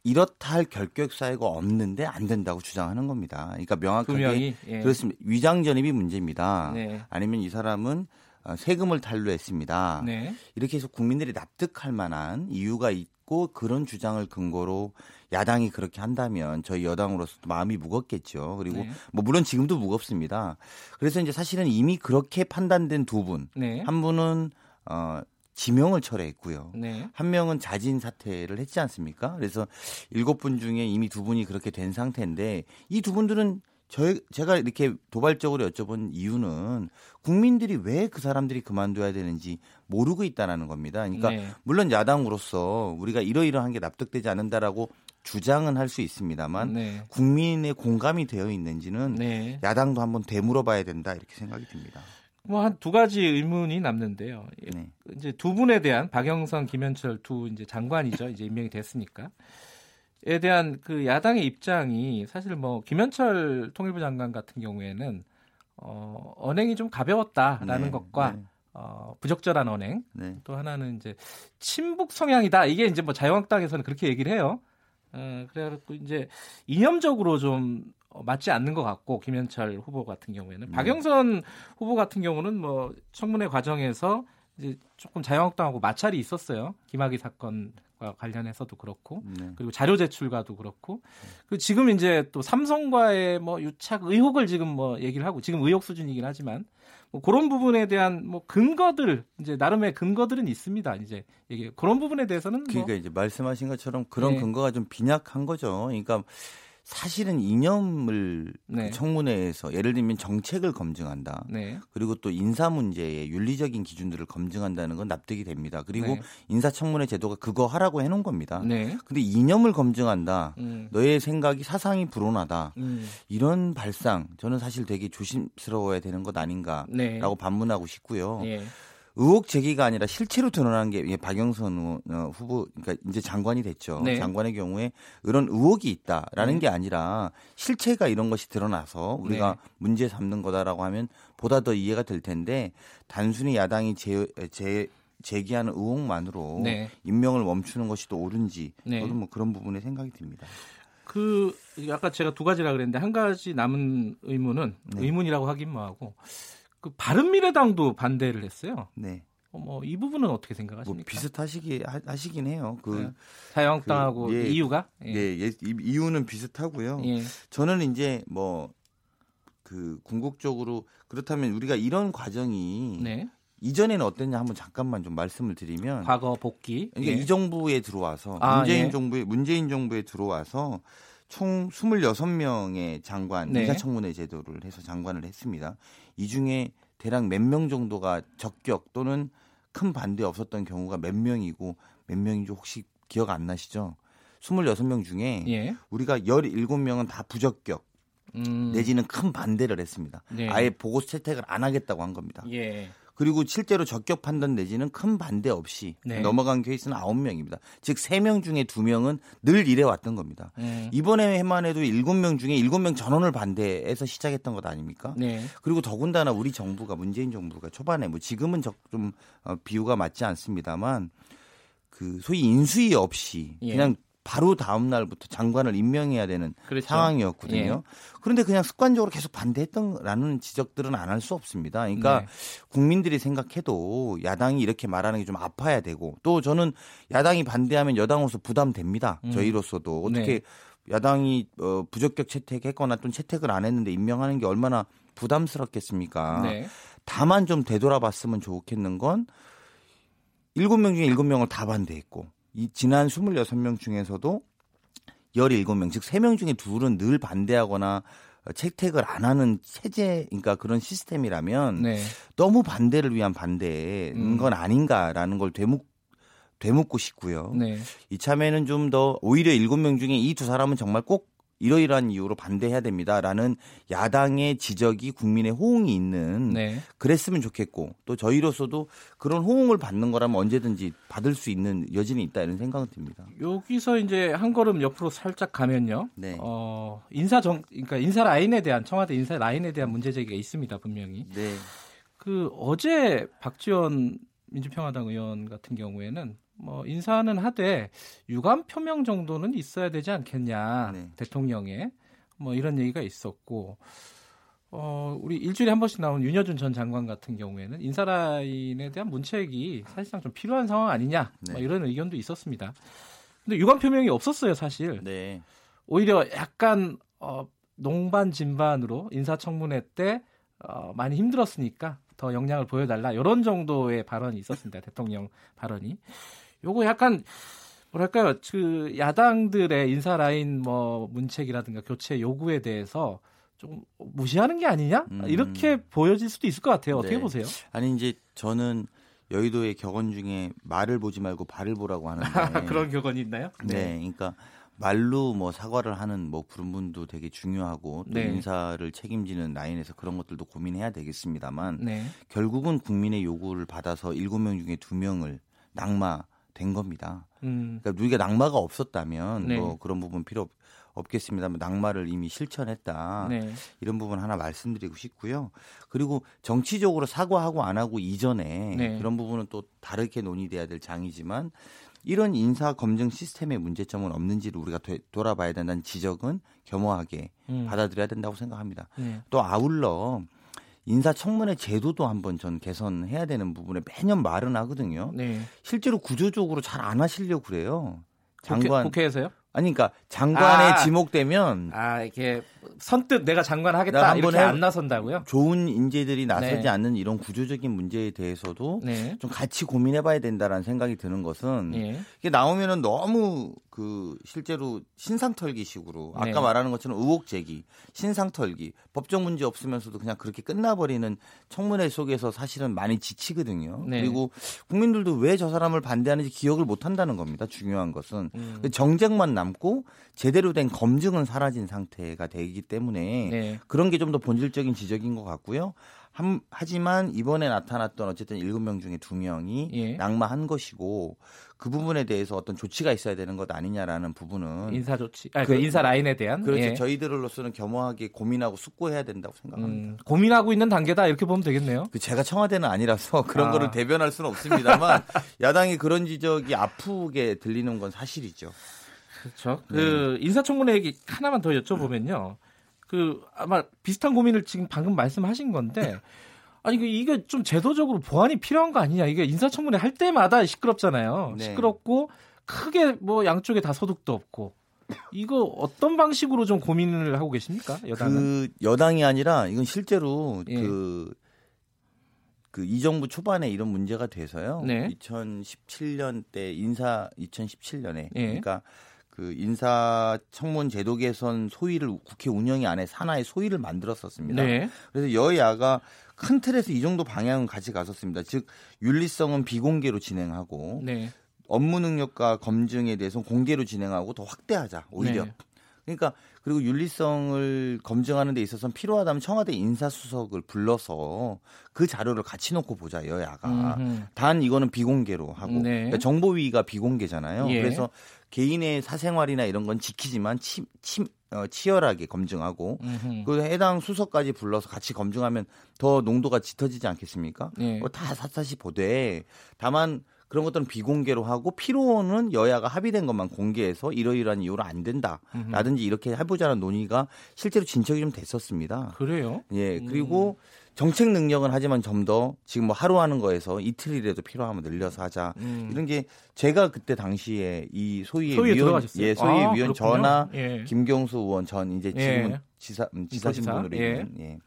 S8: 이렇다 할 결격 사유가 없는데 안 된다고 주장하는 겁니다. 그러니까 명확하게 예. 그렇습니다. 위장 전입이 문제입니다. 네. 아니면 이 사람은 어, 세금을 탈루했습니다. 네. 이렇게 해서 국민들이 납득할 만한 이유가 있고 그런 주장을 근거로 야당이 그렇게 한다면 저희 여당으로서도 마음이 무겁겠죠. 그리고 네. 뭐 물론 지금도 무겁습니다. 그래서 이제 사실은 이미 그렇게 판단된 두 분, 네. 한 분은 어 지명을 철회했고요. 네. 한 명은 자진 사퇴를 했지 않습니까? 그래서 일곱 분 중에 이미 두 분이 그렇게 된 상태인데 이 두 분들은 저 제가 이렇게 도발적으로 여쭤본 이유는 국민들이 왜 그 사람들이 그만둬야 되는지 모르고 있다라는 겁니다. 그러니까 네. 물론 야당으로서 우리가 이러이러한 게 납득되지 않는다라고 주장은 할 수 있습니다만 네. 국민의 공감이 되어 있는지는 네. 야당도 한번 되물어봐야 된다 이렇게 생각이 듭니다.
S2: 뭐 한 두 가지 의문이 남는데요. 네. 이제 두 분에 대한 박영선, 김현철 두 이제 장관이죠. 이제 임명이 됐으니까. 에 대한 그 야당의 입장이 사실 뭐 김현철 통일부 장관 같은 경우에는 어, 언행이 좀 가벼웠다라는 네, 것과 네. 어, 부적절한 언행 네. 또 하나는 이제 친북 성향이다 이게 이제 뭐 자유한국당에서는 그렇게 얘기를 해요. 어, 그래갖고 이제 이념적으로 좀 맞지 않는 것 같고 김현철 후보 같은 경우에는 네. 박영선 후보 같은 경우는 뭐 청문회 과정에서 이제 조금 자유한국당하고 마찰이 있었어요. 김학의 사건 과 관련해서도 그렇고 네. 그리고 자료 제출과도 그렇고 그 지금 이제 또 삼성과의 뭐 유착 의혹을 지금 뭐 얘기를 하고 지금 의혹 수준이긴 하지만 뭐 그런 부분에 대한 뭐 근거들 이제 나름의 근거들은 있습니다. 이제 이게 그런 부분에 대해서는
S8: 뭐 그러니까 뭐 이제 말씀하신 것처럼 그런 네. 근거가 좀 빈약한 거죠. 그러니까 사실은 이념을 그 네. 그 청문회에서 예를 들면 정책을 검증한다. 네. 그리고 또 인사 문제의 윤리적인 기준들을 검증한다는 건 납득이 됩니다. 그리고 네. 인사청문회 제도가 그거 하라고 해놓은 겁니다. 네. 근데 이념을 검증한다. 음. 너의 생각이 사상이 불온하다. 음. 이런 발상 저는 사실 되게 조심스러워야 되는 것 아닌가라고 네. 반문하고 싶고요. 예. 의혹 제기가 아니라 실체로 드러난 게 박영선 어, 후보 그러니까 이제 장관이 됐죠. 네. 장관의 경우에 이런 의혹이 있다라는 네. 게 아니라 실체가 이런 것이 드러나서 우리가 네. 문제 삼는 거다라고 하면 보다 더 이해가 될 텐데 단순히 야당이 제, 제 제기하는 의혹만으로 네. 임명을 멈추는 것이 또 옳은지 네. 저도 뭐 그런 부분에 생각이 듭니다.
S2: 그 아까 제가 두 가지라 그랬는데 한 가지 남은 의문은 네. 의문이라고 하긴 뭐하고 그 바른미래당도 반대를 했어요. 네. 어, 뭐이 부분은 어떻게 생각하십니까? 뭐
S8: 비슷하시기 하시긴 해요. 그 네.
S2: 자유한국당하고 그, 예, 이유가
S8: 예. 예, 예, 이유는 비슷하고요. 예. 저는 이제 뭐 그 궁극적으로 그렇다면 우리가 이런 과정이 네. 이전에는 어땠냐 한번 잠깐만 좀 말씀을 드리면
S2: 과거 복귀
S8: 그러니까 예. 이 정부에 들어와서 아, 문재인 예. 정부에 문재인 정부에 들어와서 총 26명의 장관 네. 인사청문회 제도를 해서 장관을 했습니다. 이 중에 대략 몇 명 정도가 적격 또는 큰 반대 없었던 경우가 몇 명이고 몇 명인지 혹시 기억 안 나시죠? 26명 중에 예. 우리가 17명은 다 부적격 음. 내지는 큰 반대를 했습니다. 네. 아예 보고 채택을 안 하겠다고 한 겁니다. 예. 그리고 실제로 적격 판단 내지는 큰 반대 없이 네. 넘어간 케이스는 9명입니다. 즉 3명 중에 2명은 늘 이래 왔던 겁니다. 네. 이번에 해만 해도 7명 중에 7명 전원을 반대해서 시작했던 것 아닙니까? 네. 그리고 더군다나 우리 정부가 문재인 정부가 초반에 뭐 지금은 좀 어, 비유가 맞지 않습니다만 그 소위 인수위 없이 예. 그냥 바로 다음 날부터 장관을 임명해야 되는 그렇죠. 상황이었거든요. 예. 그런데 그냥 습관적으로 계속 반대했던라는 지적들은 안 할 수 없습니다. 그러니까 네. 국민들이 생각해도 야당이 이렇게 말하는 게 좀 아파야 되고 또 저는 야당이 반대하면 여당으로서 부담됩니다. 음. 저희로서도 어떻게 네. 야당이 어, 부적격 채택했거나 또 채택을 안 했는데 임명하는 게 얼마나 부담스럽겠습니까? 네. 다만 좀 되돌아봤으면 좋겠는 건 7명 중에 7명을 다 반대했고 이 지난 26명 중에서도 17명, 즉 3명 중에 둘은 늘 반대하거나 채택을 안 하는 체제, 그러니까 그런 시스템이라면 네. 너무 반대를 위한 반대인 음. 건 아닌가라는 걸 되묻 되묻고 싶고요. 네. 이참에는 좀 더 오히려 7명 중에 이 두 사람은 정말 꼭 이러이러한 이유로 반대해야 됩니다라는 야당의 지적이 국민의 호응이 있는 네. 그랬으면 좋겠고 또 저희로서도 그런 호응을 받는 거라면 언제든지 받을 수 있는 여진이 있다 이런 생각은 듭니다.
S2: 여기서 이제 한 걸음 옆으로 살짝 가면요. 네. 어, 인사 정 그러니까 인사 라인에 대한 청와대 인사 라인에 대한 문제 제기가 있습니다 분명히. 네. 그 어제 박지원 민주평화당 의원 같은 경우에는 뭐 인사는 하되 유감 표명 정도는 있어야 되지 않겠냐 네. 대통령의 뭐 이런 얘기가 있었고 어 우리 일주일에 한 번씩 나온 윤여준 전 장관 같은 경우에는 인사 라인에 대한 문책이 사실상 좀 필요한 상황 아니냐 네. 뭐 이런 의견도 있었습니다. 근데 유감 표명이 없었어요 사실. 네. 오히려 약간 어 농반 진반으로 인사청문회 때 어, 많이 힘들었으니까 더 역량을 보여달라 이런 정도의 발언이 있었습니다 대통령 발언이 요거 약간 뭐랄까요 그 야당들의 인사 라인 뭐 문책이라든가 교체 요구에 대해서 좀 무시하는 게 아니냐 음. 이렇게 보여질 수도 있을 것 같아요 어떻게 네. 보세요?
S8: 아니 이제 저는 여의도의 격언 중에 말을 보지 말고 발을 보라고 하는데
S2: 그런 격언이 있나요?
S8: 네, 네. 그러니까 말로 뭐 사과를 하는 뭐 그런 분도 되게 중요하고 또 네. 인사를 책임지는 라인에서 그런 것들도 고민해야 되겠습니다만 네. 결국은 국민의 요구를 받아서 일곱 명 중에 두 명을 낙마 된 겁니다. 음. 그러니까 우리가 낙마가 없었다면 네. 뭐 그런 부분 필요 없, 없겠습니다만 낙마를 이미 실천했다. 네. 이런 부분 하나 말씀드리고 싶고요. 그리고 정치적으로 사과하고 안 하고 이전에 네. 그런 부분은 또 다르게 논의돼야 될 장이지만 이런 인사 검증 시스템의 문제점은 없는지를 우리가 되, 돌아봐야 된다는 지적은 겸허하게 음. 받아들여야 된다고 생각합니다. 네. 또 아울러 인사청문회 제도도 한번 전 개선해야 되는 부분에 매년 말은 하거든요. 네. 실제로 구조적으로 잘 안 하시려고 그래요.
S2: 장관 국회, 에서요
S8: 아니 그러니까 장관에 아, 지목되면
S2: 아 이렇게 선뜻 내가 장관 하겠다 이렇게 안 나선다고요?
S8: 좋은 인재들이 나서지 네. 않는 이런 구조적인 문제에 대해서도 네. 좀 같이 고민해봐야 된다라는 생각이 드는 것은 네. 이게 나오면은 너무 그 실제로 신상털기식으로 아까 네. 말하는 것처럼 의혹 제기, 신상털기, 법적 문제 없으면서도 그냥 그렇게 끝나버리는 청문회 속에서 사실은 많이 지치거든요. 네. 그리고 국민들도 왜 저 사람을 반대하는지 기억을 못 한다는 겁니다. 중요한 것은 음. 정쟁만 남고 제대로 된 검증은 사라진 상태가 되기 때문에 네. 그런 게 좀 더 본질적인 지적인 것 같고요. 한, 하지만 이번에 나타났던 어쨌든 일곱 명 중에 두 명이 예. 낙마한 것이고 그 부분에 대해서 어떤 조치가 있어야 되는 것 아니냐라는 부분은
S2: 인사 조치, 아, 그, 그 인사 라인에 대한
S8: 그렇죠. 예. 저희들로서는 겸허하게 고민하고 숙고해야 된다고 생각합니다. 음,
S2: 고민하고 있는 단계다 이렇게 보면 되겠네요.
S8: 그 제가 청와대는 아니라서 그런 아. 거를 대변할 수는 없습니다만 야당이 그런 지적이 아프게 들리는 건 사실이죠.
S2: 그렇죠. 네. 그 인사청문회 얘기 하나만 더 여쭤보면요. 그 아마 비슷한 고민을 지금 방금 말씀하신 건데 아니 그 이게 좀 제도적으로 보완이 필요한 거 아니냐 이게 인사청문회 할 때마다 시끄럽잖아요. 네. 시끄럽고 크게 뭐 양쪽에 다 소득도 없고 이거 어떤 방식으로 좀 고민을 하고 계십니까 여당은?
S8: 그 여당이 아니라 이건 실제로 예. 그. 그 이 정부 초반에 이런 문제가 돼서요. 네. 2017년 때 인사 2017년에 예. 그러니까 그 인사 청문 제도 개선 소위를 국회 운영위 안에 산하의 소위를 만들었었습니다. 네. 그래서 여야가 큰 틀에서 이 정도 방향은 같이 갔었습니다. 즉 윤리성은 비공개로 진행하고 네. 업무 능력과 검증에 대해서 공개로 진행하고 더 확대하자 오히려. 네. 그러니까 그리고 윤리성을 검증하는 데 있어서는 필요하다면 청와대 인사수석을 불러서 그 자료를 같이 놓고 보자 여야가 음흠. 단 이거는 비공개로 하고 네. 그러니까 정보위가 비공개잖아요. 예. 그래서 개인의 사생활이나 이런 건 지키지만 치, 치, 어, 치열하게 검증하고 그 해당 수석까지 불러서 같이 검증하면 더 농도가 짙어지지 않겠습니까? 네. 어, 다 샅샅이 보되 다만 그런 것들은 비공개로 하고 필요는 여야가 합의된 것만 공개해서 이러이러한 이유로 안 된다라든지 이렇게 해보자는 논의가 실제로 진척이 좀 됐었습니다.
S2: 그래요?
S8: 예 그리고 음. 정책 능력은 하지만 좀 더 지금 뭐 하루 하는 거에서 이틀이라도 필요하면 늘려서 하자 음. 이런 게 제가 그때 당시에 이 소위의
S2: 소위에
S8: 위원 예 소위의 아, 위원 전하 예. 김경수 의원 전 이제 지금은 예. 지사 음, 지사 신분으로 예. 있는 예.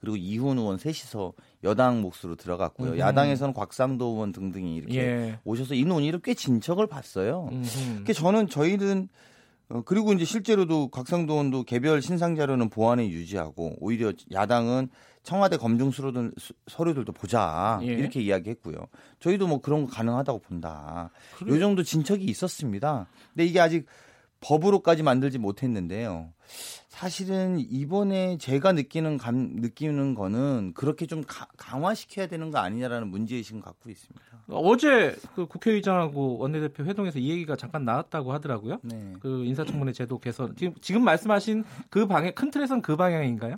S8: 그리고 이훈 의원 셋이서 여당 몫으로 들어갔고요. 음. 야당에서는 곽상도 의원 등등이 이렇게 예. 오셔서 이 논의를 꽤 진척을 봤어요. 그 저는 저희는 어, 그리고 이제 실제로도 곽상도 의원도 개별 신상 자료는 보안에 유지하고 오히려 야당은 청와대 검증 수로든 서류들도 보자 예. 이렇게 이야기했고요. 저희도 뭐 그런 거 가능하다고 본다. 그래. 요 정도 진척이 있었습니다. 근데 이게 아직 법으로까지 만들지 못했는데요. 사실은 이번에 제가 느끼는 감, 느끼는 거는 그렇게 좀 가, 강화시켜야 되는 거 아니냐라는 문제 의식을 갖고 있습니다.
S2: 어제 그 국회의장하고 원내대표 회동에서 이 얘기가 잠깐 나왔다고 하더라고요. 네. 그 인사청문회 제도 개선 지금 지금 말씀하신 그 방향 큰 틀에서는 그 방향인가요?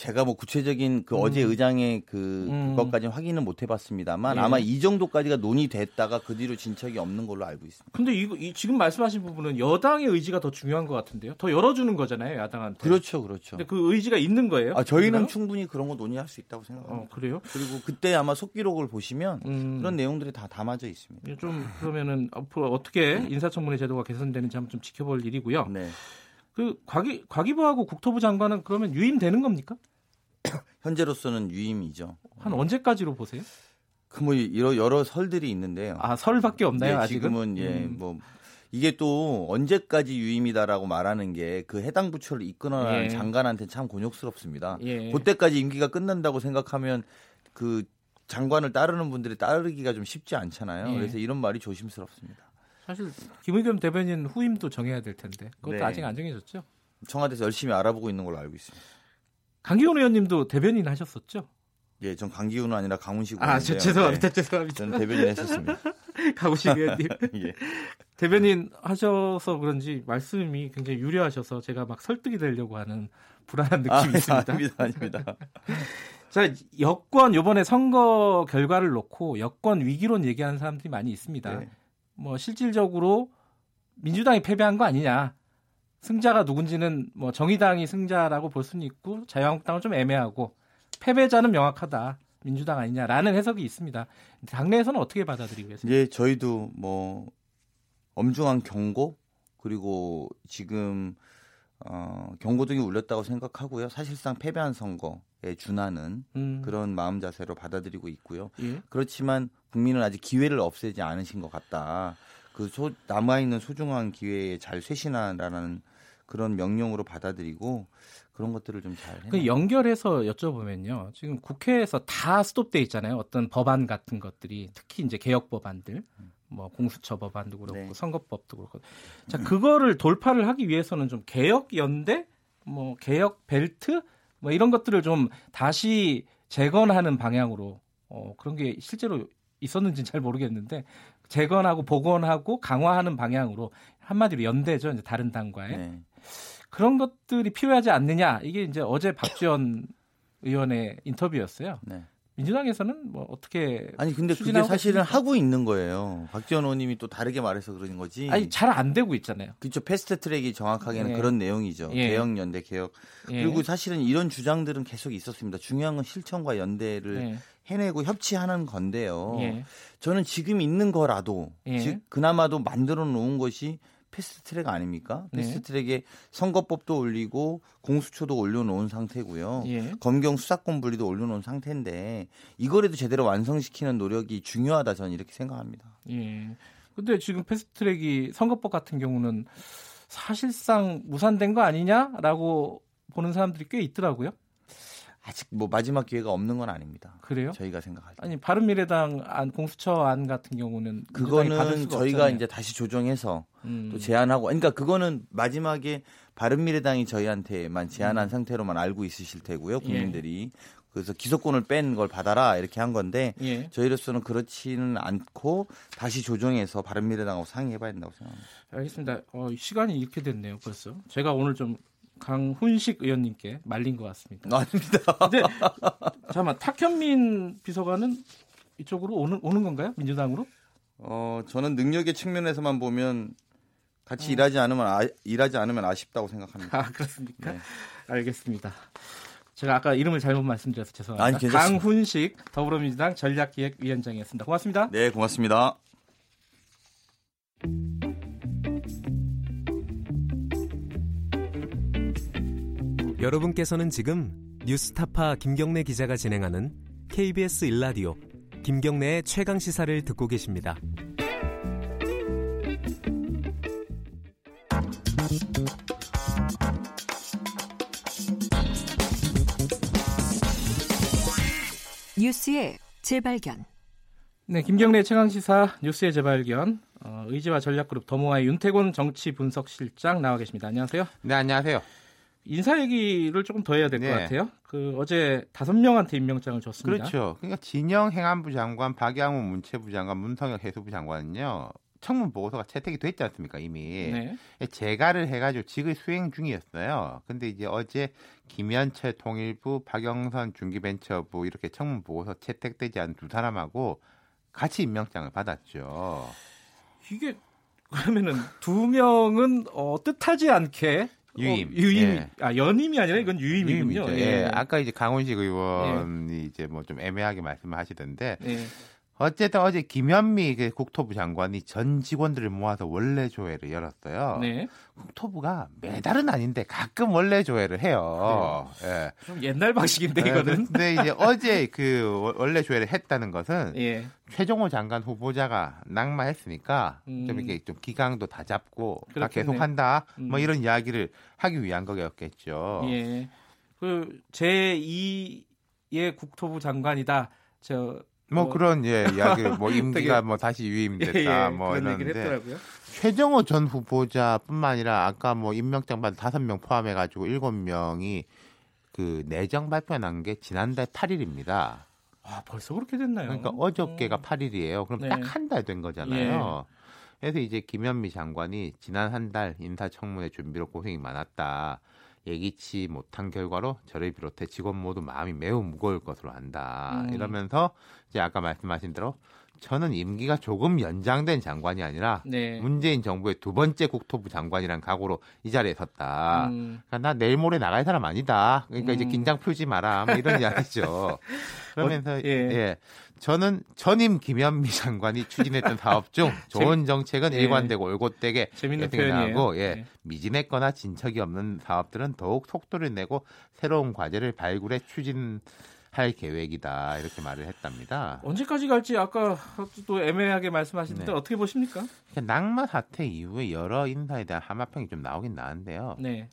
S8: 제가 뭐 구체적인 그 음. 어제 의장의 그 음. 그것까지는 확인은 못 해봤습니다만 예. 아마 이 정도까지가 논의됐다가 그 뒤로 진척이 없는 걸로 알고 있습니다.
S2: 근데 이거 이, 지금 말씀하신 부분은 여당의 의지가 더 중요한 것 같은데요. 더 열어주는 거잖아요, 야당한테.
S8: 그렇죠, 그렇죠.
S2: 근데 그 의지가 있는 거예요?
S8: 아, 저희는 그러면? 충분히 그런 거 논의할 수 있다고 생각합니다.
S2: 어, 그래요?
S8: 그리고 그때 아마 속기록을 보시면 음. 그런 내용들이 다 담아져 있습니다.
S2: 좀 그러면은 앞으로 어떻게 인사청문회 제도가 개선되는지 한번 좀 지켜볼 일이고요. 네. 그 과기 과기부하고 국토부 장관은 그러면 유임되는 겁니까?
S8: 현재로서는 유임이죠.
S2: 한 언제까지로 보세요?
S8: 그뭐 여러, 여러 설들이 있는데요.
S2: 아 설밖에 없나요?
S8: 예,
S2: 아직은?
S8: 지금은 예뭐 음. 이게 또 언제까지 유임이다라고 말하는 게 그 해당 부처를 이끌어나는 예. 장관한테 참 곤욕스럽습니다. 예. 그때까지 임기가 끝난다고 생각하면 그 장관을 따르는 분들이 따르기가 좀 쉽지 않잖아요. 예. 그래서 이런 말이 조심스럽습니다.
S2: 사실 김의겸 대변인 후임도 정해야 될 텐데 그것도 네. 아직 안 정해졌죠?
S8: 청와대에서 열심히 알아보고 있는 걸로 알고 있습니다.
S2: 강기훈 의원님도 대변인 하셨었죠?
S8: 예, 전 강기훈은 아니라 강훈식
S2: 의원. 아, 저, 죄송합니다. 네. 죄송합니다.
S8: 저는 대변인 했었습니다.
S2: 강훈식 의원님. 예. 대변인 하셔서 그런지 말씀이 굉장히 유려하셔서 제가 막 설득이 되려고 하는 불안한 느낌이 아, 있습니다.
S8: 아닙니다. 아닙니다.
S2: 자, 여권 요번에 선거 결과를 놓고 여권 위기론 얘기하는 사람들이 많이 있습니다. 네. 뭐 실질적으로 민주당이 패배한 거 아니냐. 승자가 누군지는 뭐 정의당이 승자라고 볼 수는 있고 자유한국당은 좀 애매하고 패배자는 명확하다. 민주당 아니냐라는 해석이 있습니다. 당내에서는 어떻게 받아들이고 계세요?
S8: 예, 저희도 뭐 엄중한 경고 그리고 지금 어, 경고등이 울렸다고 생각하고요. 사실상 패배한 선거에 준하는 음. 그런 마음 자세로 받아들이고 있고요. 예? 그렇지만 국민은 아직 기회를 없애지 않으신 것 같다. 그 소, 남아있는 소중한 기회에 잘 쇄신하라는 그런 명령으로 받아들이고 그런 것들을 좀 잘.
S2: 그 연결해서 여쭤보면요. 지금 국회에서 다 스톱돼 있잖아요. 어떤 법안 같은 것들이 특히 이제 개혁 법안들. 음. 뭐 공수처 법안도 그렇고 네. 선거법도 그렇고 자 그거를 돌파를 하기 위해서는 좀 개혁 연대 뭐 개혁 벨트 뭐 이런 것들을 좀 다시 재건하는 방향으로 어 그런 게 실제로 있었는지는 잘 모르겠는데 재건하고 복원하고 강화하는 방향으로 한마디로 연대죠 이제 다른 당과의 네. 그런 것들이 필요하지 않느냐 이게 이제 어제 박지원 의원의 인터뷰였어요. 네. 민주당에서는 뭐 어떻게
S8: 아니 근데 그게 사실은? 하고 있는 거예요. 박지원 의원님이 또 다르게 말해서 그러는 거지.
S2: 아니 잘 안 되고 있잖아요.
S8: 그렇죠. 패스트 트랙이 정확하게는 예. 그런 내용이죠. 예. 개혁 연대 개혁. 예. 그리고 사실은 이런 주장들은 계속 있었습니다. 중요한 건 실천과 연대를 예. 해내고 협치하는 건데요. 예. 저는 지금 있는 거라도 예. 즉 그나마도 만들어 놓은 것이 패스트트랙 아닙니까? 네. 패스트트랙에 선거법도 올리고 공수처도 올려놓은 상태고요. 예. 검경 수사권 분리도 올려놓은 상태인데 이거라도 제대로 완성시키는 노력이 중요하다 저는 이렇게 생각합니다.
S2: 예. 근데 지금 패스트트랙이 선거법 같은 경우는 사실상 무산된 거 아니냐라고 보는 사람들이 꽤 있더라고요.
S8: 아직 뭐 마지막 기회가 없는 건 아닙니다.
S2: 그래요?
S8: 저희가 생각할 때.
S2: 아니 바른 미래당 안 공수처 안 같은 경우는
S8: 그거는 저희가 없잖아요. 이제 다시 조정해서 음. 또 제안하고 그러니까 그거는 마지막에 바른 미래당이 저희한테만 제안한 음. 상태로만 알고 있으실 테고요. 예. 국민들이. 예. 그래서 기소권을 뺀 걸 받아라 이렇게 한 건데 예. 저희로서는 그렇지는 않고 다시 조정해서 바른미래당하고 상의해봐야 된다고 생각합니다.
S2: 알겠습니다. 어, 시간이 이렇게 됐네요 벌써. 제가 오늘 좀 강훈식 의원님께 말린 것 같습니다.
S8: 아닙니다.
S2: 근데 잠깐만 탁현민 비서관은 이쪽으로 오는 오는 건가요? 민주당으로?
S8: 어 저는 능력의 측면에서만 보면 같이 음. 일하지 않으면 아, 일하지 않으면 아쉽다고 생각합니다.
S2: 아 그렇습니까? 네. 알겠습니다. 제가 아까 이름을 잘못 말씀드려서 죄송합니다. 아니, 강훈식 더불어민주당 전략기획위원장이었습니다. 고맙습니다.
S8: 네, 고맙습니다.
S4: 여러분께서는 지금 뉴스타파 김경래 기자가 진행하는 KBS 일라디오 김경래의 최강 시사를 듣고 계십니다.
S6: 뉴스의 재발견.
S2: 네, 김경래 최강 시사 뉴스의 재발견. 어, 의지와 전략그룹 더모아의 윤태곤 정치 분석실장 나와 계십니다. 안녕하세요.
S9: 네, 안녕하세요.
S2: 인사 얘기를 조금 더 해야 될것 네. 같아요. 그 어제 다섯 명한테 임명장을 줬습니다.
S9: 그렇죠. 그러니까 진영 행안부 장관, 박양호 문체부 장관, 문성혁 해수부 장관은요. 청문 보고서가 채택이 됐지 않습니까 이미 네. 재가를 해가지고 직을 수행 중이었어요. 근데 이제 어제 김현철 통일부, 박영선 중기벤처부 이렇게 청문 보고서 채택되지 않은 두 사람하고 같이 임명장을 받았죠.
S2: 이게 그러면은 두 명은 어, 뜻하지 않게
S9: 유임. 어,
S2: 유임. 예. 아, 연임이 아니라 이건 유임이군요.
S9: 유임이죠. 예. 예. 아까 이제 강훈식 의원이 예. 이제 뭐 좀 애매하게 말씀을 하시던데 예. 어쨌든 어제 김현미 그 국토부 장관이 전 직원들을 모아서 원래 조회를 열었어요. 네. 국토부가 매달은 아닌데 가끔 원래 조회를 해요.
S2: 네. 예. 좀 옛날 방식인데 네, 이거는.
S9: 근데 이제 어제 그 원래 조회를 했다는 것은 예. 최종호 장관 후보자가 낙마했으니까 음. 좀 이렇게 좀 기강도 다 잡고 다 계속 한다. 뭐 음. 뭐 이런 이야기를 하기 위한 거였겠죠.
S2: 예. 그 제2의 국토부 장관이다. 저
S9: 뭐 어. 그런 예 이야기 뭐 임기가 뭐 다시 유임됐다 예, 예, 뭐 이런데 최정호 전 후보자뿐만 아니라 아까 뭐 임명장 받은 다섯 명 포함해 가지고 일곱 명이 그 내정 발표 난 게 지난달 8일입니다.
S2: 아 벌써 그렇게 됐나요?
S9: 그러니까 어저께가 음. 8일이에요. 그럼 네. 딱한 달 된 거잖아요. 예. 그래서 이제 김현미 장관이 지난 한 달 인사청문회 준비로 고생이 많았다. 예기치 못한 결과로 저를 비롯해 직원 모두 마음이 매우 무거울 것으로 안다. 음. 이러면서 이제 아까 말씀하신 대로 저는 임기가 조금 연장된 장관이 아니라 네. 문재인 정부의 두 번째 국토부 장관이란 각오로 이 자리에 섰다. 음. 그러니까 나 내일 모레 나갈 사람 아니다. 그러니까 음. 이제 긴장 풀지 마라. 뭐 이런 이야기죠. 그러면서 어, 예. 예. 저는 전임 김현미 장관이 추진했던 사업 중 좋은 정책은 예. 일관되고 올곧되게
S2: 표현이고
S9: 예, 네. 미진했거나 진척이 없는 사업들은 더욱 속도를 내고 새로운 과제를 발굴해 추진 할 계획이다 이렇게 말을 했답니다.
S2: 언제까지 갈지 아까 또 애매하게 말씀하시는데 네. 어떻게 보십니까?
S9: 낙마 사태 이후에 여러 인사에 대한 하마평이 좀 나오긴 나는데요.
S2: 네.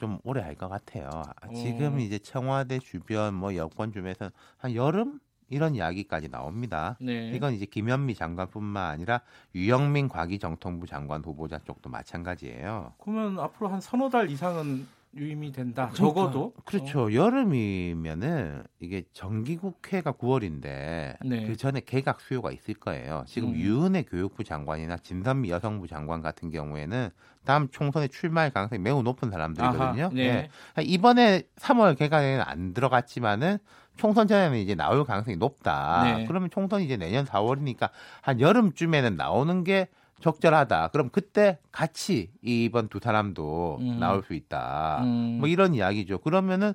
S9: 좀 오래 할 것 같아요. 지금 어. 이제 청와대 주변 뭐 여권 주변에서 한 여름 이런 이야기까지 나옵니다. 네. 이건 이제 김현미 장관뿐만 아니라 유영민 과기정통부 장관 후보자 쪽도 마찬가지예요.
S2: 그러면 앞으로 한 서너 달 이상은 유임이 된다. 그러니까, 적어도
S9: 그렇죠. 어. 여름이면은 이게 정기국회가 9월인데 네. 그 전에 개각 수요가 있을 거예요. 지금 음. 유은혜 교육부 장관이나 진선미 여성부 장관 같은 경우에는 다음 총선에 출마할 가능성이 매우 높은 사람들이거든요. 아하, 네. 네. 이번에 3월 개각에는 안 들어갔지만은 총선 전에는 이제 나올 가능성이 높다. 네. 그러면 총선이 이제 내년 4월이니까 한 여름쯤에는 나오는 게 적절하다. 그럼 그때 같이 이번 두 사람도 음. 나올 수 있다. 음. 뭐 이런 이야기죠. 그러면은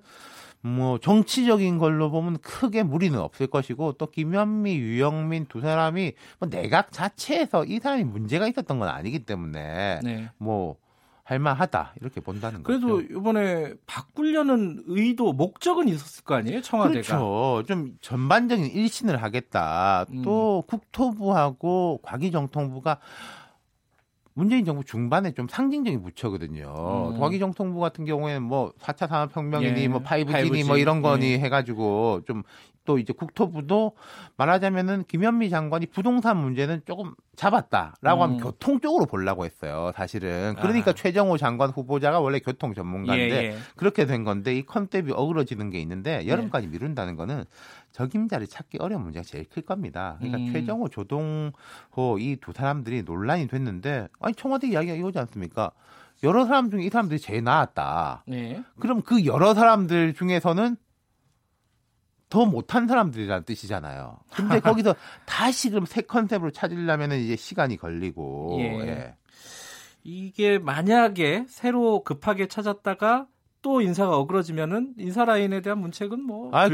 S9: 뭐 정치적인 걸로 보면 크게 무리는 없을 것이고 또 김현미, 유영민 두 사람이 뭐 내각 자체에서 이 사람이 문제가 있었던 건 아니기 때문에 네. 뭐 할만하다 이렇게 본다는
S2: 그래도
S9: 거죠.
S2: 그래도 이번에 바꾸려는 의도 목적은 있었을 거 아니에요 청와대가.
S9: 그렇죠. 좀 전반적인 일신을 하겠다. 음. 또 국토부하고 과기정통부가 문재인 정부 중반에 좀 상징적인 부처거든요. 음. 과기정통부 같은 경우에는 뭐 4차 산업혁명이니 예. 뭐 5G니 5G. 뭐 이런 거니 예. 해가지고 좀 또 이제 국토부도 말하자면은 김현미 장관이 부동산 문제는 조금 잡았다라고 음. 하면 교통 쪽으로 보려고 했어요. 사실은 그러니까 아. 최정호 장관 후보자가 원래 교통 전문가인데 예, 예. 그렇게 된 건데 이 컨셉이 어그러지는 게 있는데 여름까지 예. 미룬다는 거는 적임자를 찾기 어려운 문제가 제일 클 겁니다. 그러니까 음. 최정호, 조동호 이 두 사람들이 논란이 됐는데 아니 청와대 이야기가 이거지 않습니까? 여러 사람 중에 이 사람들이 제일 나았다. 네. 그럼 그 여러 사람들 중에서는 더 못한 사람들이라는 뜻이잖아요. 근데 거기서 다시 그럼 새 컨셉으로 찾으려면 이제 시간이 걸리고. 예. 예.
S2: 이게 만약에 새로 급하게 찾았다가 또 인사가 어그러지면은 인사 라인에 대한 문책은 뭐 아,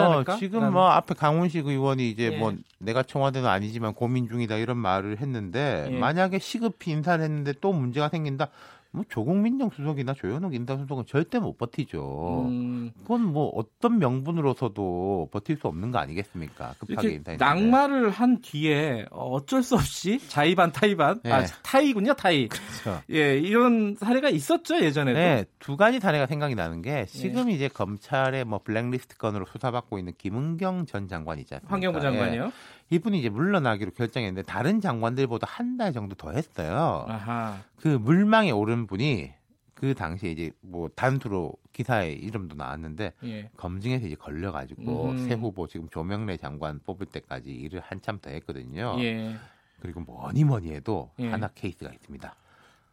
S2: 않을까?
S9: 지금. 뭐 앞에 강훈식 의원이 이제 예. 뭐 내가 청와대는 아니지만 고민 중이다 이런 말을 했는데 예. 만약에 시급히 인사를 했는데 또 문제가 생긴다. 뭐 조국민 정 수석이나 조현욱 인사수석은 절대 못 버티죠. 음. 그건 뭐 어떤 명분으로서도 버틸 수 없는 거 아니겠습니까? 급하게 인사
S2: 낙마를 한 뒤에 어쩔 수 없이 자의반 타의반 네. 아 타의군요 타의.
S9: 그렇죠.
S2: 예 이런 사례가 있었죠 예전에도.
S9: 네, 두 가지 사례가 생각이 나는 게 지금 예. 이제 검찰의 뭐 블랙리스트 건으로 수사받고 있는 김은경 전 장관이잖아요.
S2: 환경부 장관이요. 예.
S9: 이분이 이제 물러나기로 결정했는데 다른 장관들보다 한 달 정도 더 했어요. 아하. 그 물망에 오른 분이 그 당시에 이제 뭐 단수로 기사에 이름도 나왔는데 예. 검증에서 이제 걸려가지고 음. 새 후보 지금 조명래 장관 뽑을 때까지 일을 한참 더 했거든요. 예. 그리고 뭐니 뭐니 해도 예. 하나 케이스가 있습니다.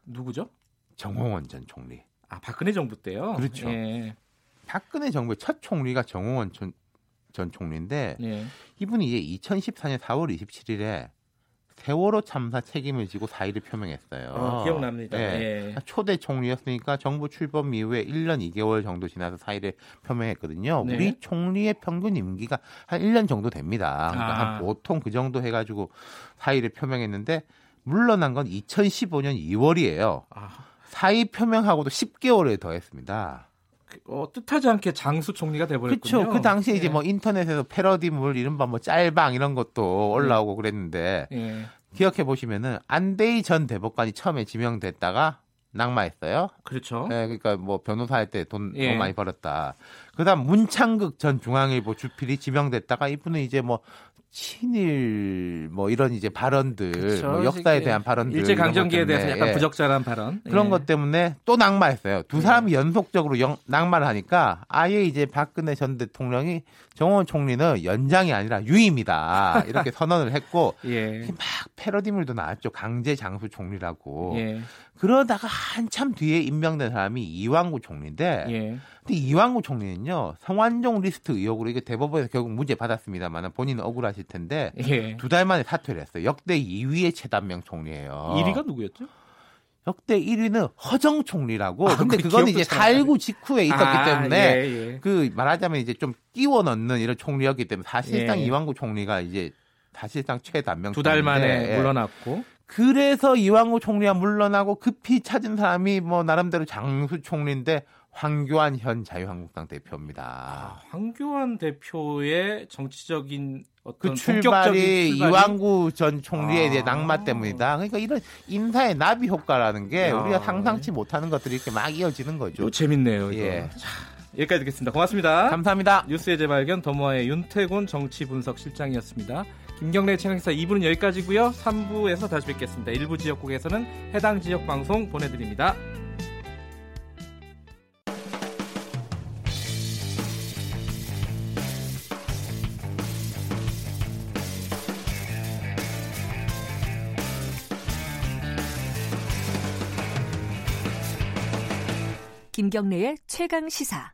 S2: 누구죠?
S9: 정홍원 전 총리.
S2: 아 박근혜 정부 때요?
S9: 그렇죠. 예. 박근혜 정부의 첫 총리가 정홍원 전, 전 총리인데 예. 이분이 이제 2014년 4월 27일에 세월호 참사 책임을 지고 사의를 표명했어요.
S2: 어, 기억납니다. 네.
S9: 예. 초대 총리였으니까 정부 출범 이후에 1년 2개월 정도 지나서 사의를 표명했거든요. 네. 우리 총리의 평균 임기가 한 1년 정도 됩니다. 그러니까 아. 한 보통 그 정도 해가지고 사의를 표명했는데 물러난 건 2015년 2월이에요. 아. 사의 표명하고도 10개월을 더했습니다.
S2: 어, 뜻하지 않게 장수 총리가 돼버렸군요.
S9: 그렇죠. 그 당시에 네. 이제 뭐 인터넷에서 패러디물 이른바 뭐 짤방 이런 것도 올라오고 네. 그랬는데 네. 기억해 보시면은 안대희 전 대법관이 처음에 지명됐다가 낙마했어요.
S2: 그렇죠.
S9: 네, 그러니까 뭐 변호사 할 때돈 예. 많이 벌었다. 그다음 문창극 전 중앙일보 주필이 지명됐다가 이분은 이제 뭐 친일 뭐 이런 이제 발언들 그렇죠. 뭐 역사에 대한 발언들
S2: 일제 강점기에 대해서 약간 예. 부적절한 발언
S9: 그런 예. 것 때문에 또 낙마했어요. 두 사람이 예. 연속적으로 영, 낙마를 하니까 아예 이제 박근혜 전 대통령이 정원 총리는 연장이 아니라 유임이다 이렇게 선언을 했고 예. 막 패러디물도 나왔죠. 강제 장수 총리라고. 예. 그러다가 한참 뒤에 임명된 사람이 이왕구 총리인데 예. 근데 이왕구 총리는요 성완종 리스트 의혹으로 이게 대법원에서 결국 무죄 받았습니다만 본인은 억울하실 텐데 예. 두달 만에 사퇴를 했어요. 역대 2위의 최단명 총리예요.
S2: 1위가 누구였죠?
S9: 역대 1위는 허정 총리라고. 아, 근데 그거는 이제 4.19 직후에 있었기 아, 때문에 예, 예. 그 말하자면 이제 좀 끼워 넣는 이런 총리였기 때문에 사실상 예. 이왕구 총리가 이제 사실상 최단명
S2: 두 달 만에 예. 물러났고
S9: 그래서 이왕구 총리가 물러나고 급히 찾은 사람이 뭐 나름대로 장수 총리인데 황교안 현 자유한국당 대표입니다. 아,
S2: 황교안 대표의 정치적인
S9: 그 출발이, 출발이 이왕구 전 총리에 대해 아. 낙마 때문이다. 그러니까 이런 인사의 나비 효과라는 게 야. 우리가 상상치 못하는 것들이 이렇게 막 이어지는 거죠.
S2: 재밌네요. 이거. 예. 자, 여기까지 듣겠습니다. 고맙습니다.
S9: 감사합니다.
S2: 뉴스의 재발견 더모아의 윤태곤 정치분석 실장이었습니다. 김경래 채널기사 2부는 여기까지고요. 3부에서 다시 뵙겠습니다. 일부 지역국에서는 해당 지역 방송 보내드립니다.
S6: 김경래의 최강 시사.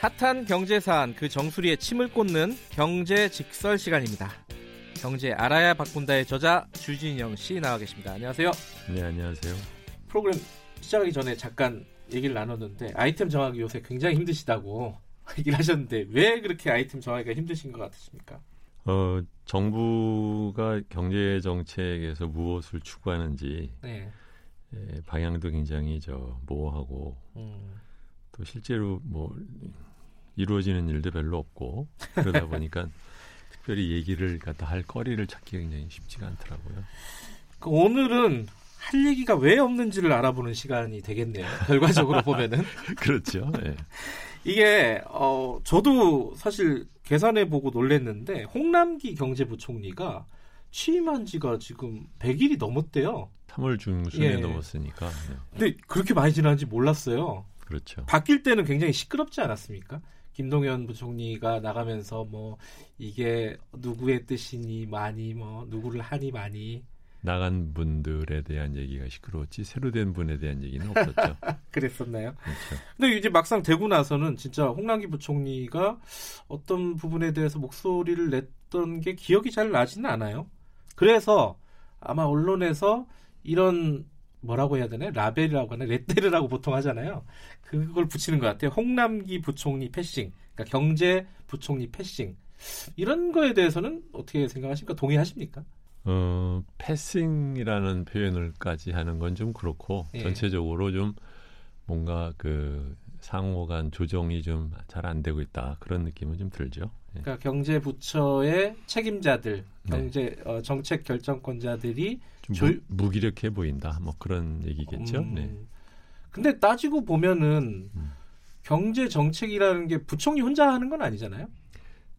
S2: 핫한 경제 사안 그 정수리에 침을 꽂는 경제 직설 시간입니다. 경제 알아야 바꾼다의 저자 주진영 씨 나와 계십니다. 안녕하세요.
S10: 네, 안녕하세요.
S2: 프로그램 시작하기 전에 잠깐 얘기를 나눴는데 아이템 정하기 요새 굉장히 힘드시다고 얘기를 하셨는데 왜 그렇게 아이템 정하기가 힘드신 것 같으십니까?
S10: 어, 정부가 경제 정책에서 무엇을 추구하는지 네. 예, 방향도 굉장히 저 모호하고 음. 또 실제로 뭐 이루어지는 일도 별로 없고 그러다 보니까 특별히 얘기를 갖다 할 거리를 찾기 굉장히 쉽지가 않더라고요.
S2: 그 오늘은 할 얘기가 왜 없는지를 알아보는 시간이 되겠네요. 결과적으로 보면은.
S10: 그렇죠. 네.
S2: 이게 어 저도 사실 계산해 보고 놀랬는데 홍남기 경제부총리가 취임한 지가 지금 100일이 넘었대요.
S10: 3월 중순에 예. 넘었으니까. 네.
S2: 근데 그렇게 많이 지난지 몰랐어요.
S10: 그렇죠.
S2: 바뀔 때는 굉장히 시끄럽지 않았습니까? 김동연 부총리가 나가면서 뭐 이게 누구의 뜻이니 많이 뭐 누구를 하니 많이
S10: 나간 분들에 대한 얘기가 시끄러웠지 새로 된 분에 대한 얘기는 없었죠.
S2: 그랬었나요? 그렇죠. 근데 이제 막상 되고 나서는 진짜 홍남기 부총리가 어떤 부분에 대해서 목소리를 냈던 게 기억이 잘 나지는 않아요. 그래서 아마 언론에서 이런 뭐라고 해야 되나 라벨이라고 하나 레테르라고 보통 하잖아요. 그걸 붙이는 것 같아요. 홍남기 부총리 패싱, 그러니까 경제 부총리 패싱 이런 거에 대해서는 어떻게 생각하십니까? 동의하십니까?
S10: 어, 패싱이라는 표현을까지 하는 건 좀 그렇고 예. 전체적으로 좀 뭔가 그 상호 간 조정이 좀 잘 안 되고 있다 그런 느낌은 좀 들죠.
S2: 예. 그러니까 경제 부처의 책임자들, 네. 경제 네. 어, 정책 결정권자들이
S10: 좀 조... 무, 기력해 보인다. 뭐 그런 얘기겠죠. 음, 네.
S2: 근데 따지고 보면은 음. 경제 정책이라는 게 부총리 혼자 하는 건 아니잖아요.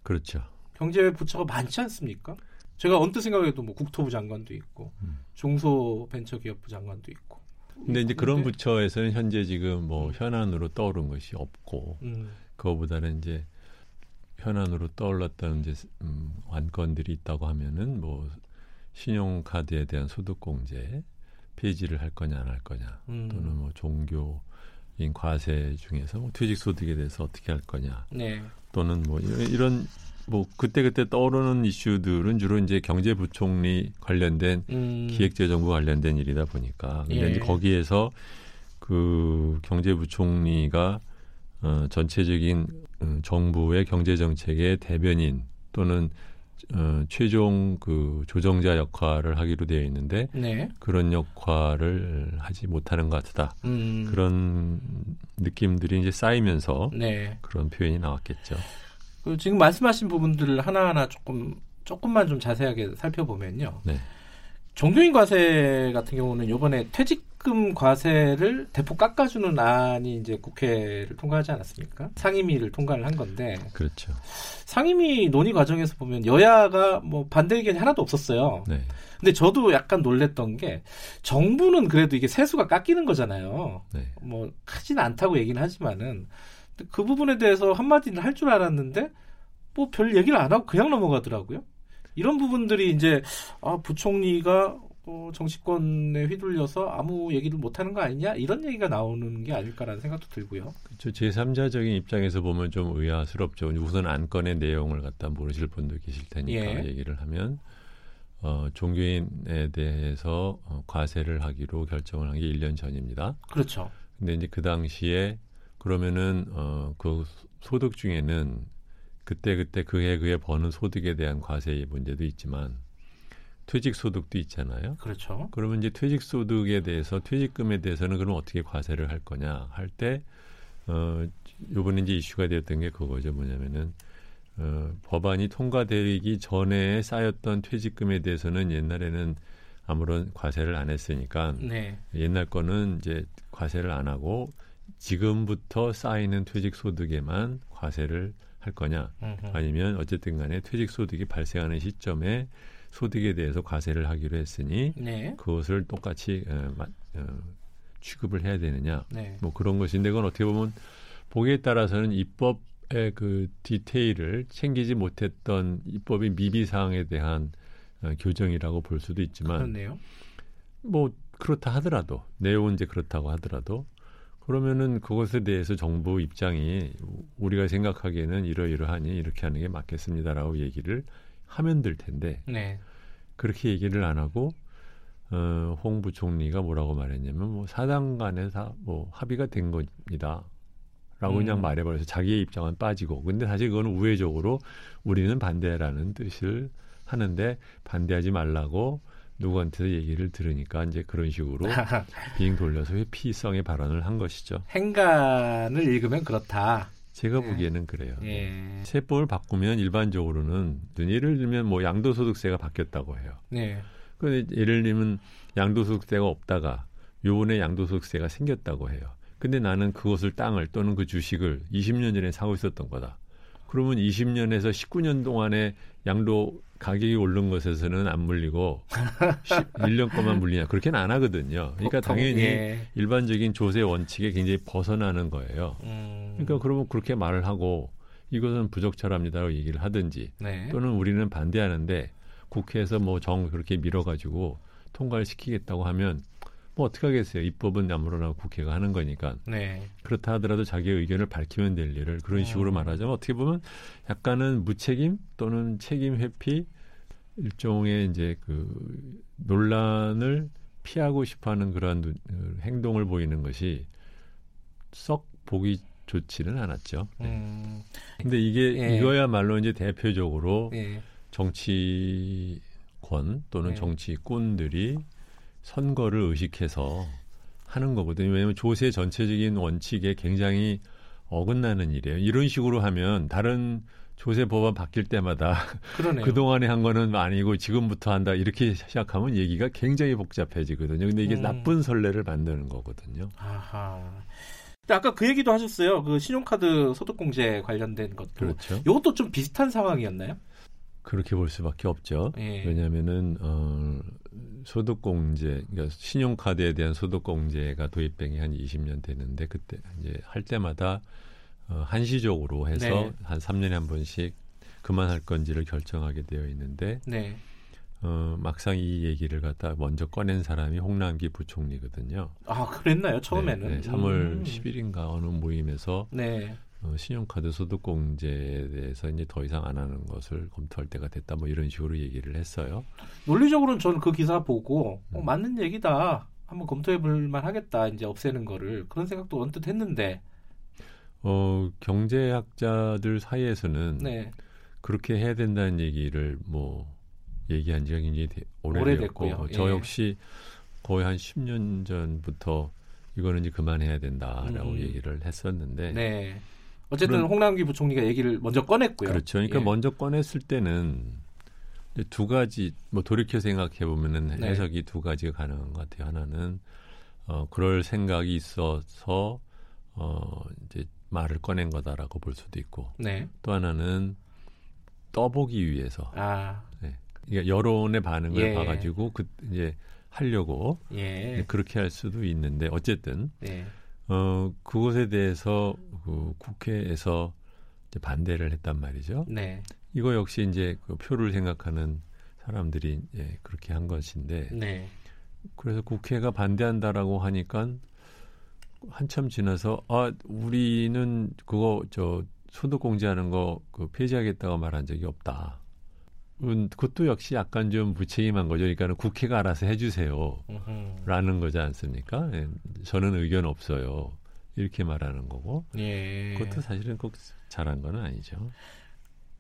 S10: 그렇죠.
S2: 경제 부처가 많지 않습니까? 제가 언뜻 생각해도 뭐 국토부 장관도 있고 음. 중소벤처기업부 장관도 있고.
S10: 근데 이제 그런 부처에서는 현재 지금 뭐 음. 현안으로 떠오른 것이 없고 음. 그거보다는 이제 현안으로 떠올랐던 이제 음, 관건들이 있다고 하면은 뭐 신용카드에 대한 소득공제 폐지를 할 거냐 안 할 거냐 음. 또는 뭐 종교인 과세 중에서 뭐 퇴직소득에 대해서 어떻게 할 거냐 네. 또는 뭐 이런, 이런 뭐 그때 그때 떠오르는 이슈들은 주로 이제 경제부총리 관련된 음. 기획재정부 관련된 일이다 보니까 근데 예. 이제 거기에서 그 경제부총리가 어, 전체적인 어, 정부의 경제 정책의 대변인 또는 어, 최종 그 조정자 역할을 하기로 되어 있는데 네. 그런 역할을 하지 못하는 것 같다. 음. 그런 느낌들이 이제 쌓이면서 네. 그런 표현이 나왔겠죠.
S2: 그 지금 말씀하신 부분들을 하나하나 조금 조금만 좀 자세하게 살펴보면요. 네. 종교인 과세 같은 경우는 이번에 퇴직금 과세를 대폭 깎아주는 안이 이제 국회를 통과하지 않았습니까? 상임위를 통과를 한 건데.
S10: 그렇죠.
S2: 상임위 논의 과정에서 보면 여야가 뭐 반대 의견이 하나도 없었어요. 네. 근데 저도 약간 놀랬던 게 정부는 그래도 이게 세수가 깎이는 거잖아요. 네. 뭐 크진 않다고 얘기는 하지만은 그 부분에 대해서 한마디는 할 줄 알았는데 뭐 별 얘기를 안 하고 그냥 넘어가더라고요. 이런 부분들이 이제 아, 부총리가 어, 정치권에 휘둘려서 아무 얘기를 못하는 거 아니냐 이런 얘기가 나오는 게 아닐까라는 생각도 들고요.
S10: 그렇죠. 제3자적인 입장에서 보면 좀 의아스럽죠. 우선 안건의 내용을 갖다 모르실 분도 계실 테니까 예. 얘기를 하면 어, 종교인에 대해서 어, 과세를 하기로 결정을 한 게 1년 전입니다.
S2: 그렇죠.
S10: 근데 이제 그 당시에 그러면은 어, 그 소득 중에는 그때 그때 그해 그해 버는 소득에 대한 과세 문제도 있지만 퇴직 소득도 있잖아요.
S2: 그렇죠.
S10: 그러면 이제 퇴직 소득에 대해서 퇴직금에 대해서는 그럼 어떻게 과세를 할 거냐 할 때 어, 요번에 이제 이슈가 되었던 게 그거죠. 뭐냐면은 어, 법안이 통과되기 전에 쌓였던 퇴직금에 대해서는 옛날에는 아무런 과세를 안 했으니까 네. 옛날 거는 이제 과세를 안 하고 지금부터 쌓이는 퇴직 소득에만 과세를 할 거냐 아니면 어쨌든 간에 퇴직 소득이 발생하는 시점에 소득에 대해서 과세를 하기로 했으니 네. 그것을 똑같이 어, 어, 취급을 해야 되느냐 네. 뭐 그런 것인데 그건 어떻게 보면 보기에 따라서는 입법의 그 디테일을 챙기지 못했던 입법의 미비 사항에 대한 어, 교정이라고 볼 수도 있지만
S2: 그렇네요.
S10: 뭐 그렇다 하더라도 내용은 이제 그렇다고 하더라도 그러면은 그것에 대해서 정부 입장이 우리가 생각하기에는 이러이러하니 이렇게 하는 게 맞겠습니다라고 얘기를 하면 될 텐데 네. 그렇게 얘기를 안 하고 어, 홍 부총리가 뭐라고 말했냐면 뭐 사당 간에 다 뭐 합의가 된 겁니다. 라고 음. 그냥 말해버려서 자기의 입장은 빠지고 근데 사실 그거는 우회적으로 우리는 반대라는 뜻을 하는데 반대하지 말라고 누구한테 얘기를 들으니까 이제 그런 식으로 빙 돌려서 회피성의 발언을 한 것이죠.
S2: 행간을 읽으면 그렇다.
S10: 제가 네. 보기에는 그래요. 예. 세법을 바꾸면 일반적으로는 예를 들면 뭐 양도소득세가 바뀌었다고 해요. 네. 그 예를 들면 양도소득세가 없다가 요번에 양도소득세가 생겼다고 해요. 근데 나는 그것을 땅을 또는 그 주식을 20년 전에 사고 있었던 거다. 그러면 20년에서 19년 동안에 양도 가격이 오른 것에서는 안 물리고 1년 거만 물리냐 그렇게는 안 하거든요. 그러니까 당연히 예. 일반적인 조세 원칙에 굉장히 벗어나는 거예요. 음. 그러니까 그러면 그렇게 말을 하고 이것은 부적절합니다라고 얘기를 하든지 네. 또는 우리는 반대하는데 국회에서 뭐 정 그렇게 밀어가지고 통과를 시키겠다고 하면 뭐 어떻게 하겠어요. 입법은 아무로나 국회가 하는 거니까. 네. 그렇다 하더라도 자기의 의견을 밝히면 될 일을 그런 식으로 음. 말하자면 어떻게 보면 약간은 무책임 또는 책임 회피 일종의 이제 그 논란을 피하고 싶어하는 그러한 행동을 보이는 것이 썩 보기 좋지는 않았죠. 네. 음. 근데 이게 예. 이거야말로 이제 대표적으로 예. 정치권 또는 예. 정치꾼들이 선거를 의식해서 하는 거거든요. 왜냐하면 조세 전체적인 원칙에 굉장히 어긋나는 일이에요. 이런 식으로 하면 다른 조세 법안 바뀔 때마다 그 동안에 한 거는 아니고 지금부터 한다 이렇게 시작하면 얘기가 굉장히 복잡해지거든요. 근데 이게 음. 나쁜 선례를 만드는 거거든요.
S2: 아하. 근데 아까 그 얘기도 하셨어요. 그 신용카드 소득공제 관련된 것도. 그렇죠. 이것도 좀 비슷한 상황이었나요?
S10: 그렇게 볼 수밖에 없죠. 예. 왜냐하면은 어, 소득공제, 그러니까 신용카드에 대한 소득공제가 도입된 게 한 20년 되는데 그때 이제 할 때마다 어, 한시적으로 해서 네. 한 3년에 한 번씩 그만할 건지를 결정하게 되어 있는데 네. 어, 막상 이 얘기를 갖다 먼저 꺼낸 사람이 홍남기 부총리거든요.
S2: 아, 그랬나요? 처음에는?
S10: 네, 네. 3월 음. 10일인가 어느 모임에서 네. 어, 신용카드 소득공제에 대해서 이제 더 이상 안 하는 것을 검토할 때가 됐다 뭐 이런 식으로 얘기를 했어요.
S2: 논리적으로는 저는 그 기사 보고 어, 음. 맞는 얘기다. 한번 검토해 볼 만하겠다. 이제 없애는 거를 그런 생각도 언뜻 했는데
S10: 어, 경제학자들 사이에서는 네. 그렇게 해야 된다는 얘기를 뭐 얘기한 지가 굉장히 오래됐고 오래됐고요. 저 예. 역시 거의 한 10년 전부터 이거는 이제 그만해야 된다라고 음. 얘기를 했었는데
S2: 네. 어쨌든 그런, 홍남기 부총리가 얘기를 먼저 꺼냈고요.
S10: 그렇죠. 그러니까 예. 먼저 꺼냈을 때는 두 가지 뭐 돌이켜 생각해 보면은 네. 해석이 두 가지가 가능한 것 같아요. 하나는 어 그럴 생각이 있어서 어 이제 말을 꺼낸 거다라고 볼 수도 있고 네. 또 하나는 떠보기 위해서 아. 네. 그러니까 여론의 반응을 예. 봐가지고 그 이제 하려고 예. 그렇게 할 수도 있는데 어쨌든 예. 어 그것에 대해서 그 국회에서 이제 반대를 했단 말이죠. 네. 이거 역시 이제 그 표를 생각하는 사람들이 예, 그렇게 한 것인데 네. 그래서 국회가 반대한다라고 하니까 한참 지나서 아 우리는 그거 저 소득 공제하는 거 그 폐지하겠다고 말한 적이 없다. 음, 그것도 역시 약간 좀 무책임한 거죠. 그러니까 국회가 알아서 해주세요. 라는 거지 않습니까? 예, 저는 의견 없어요. 이렇게 말하는 거고. 예. 그것도 사실은 꼭 잘한 건 아니죠.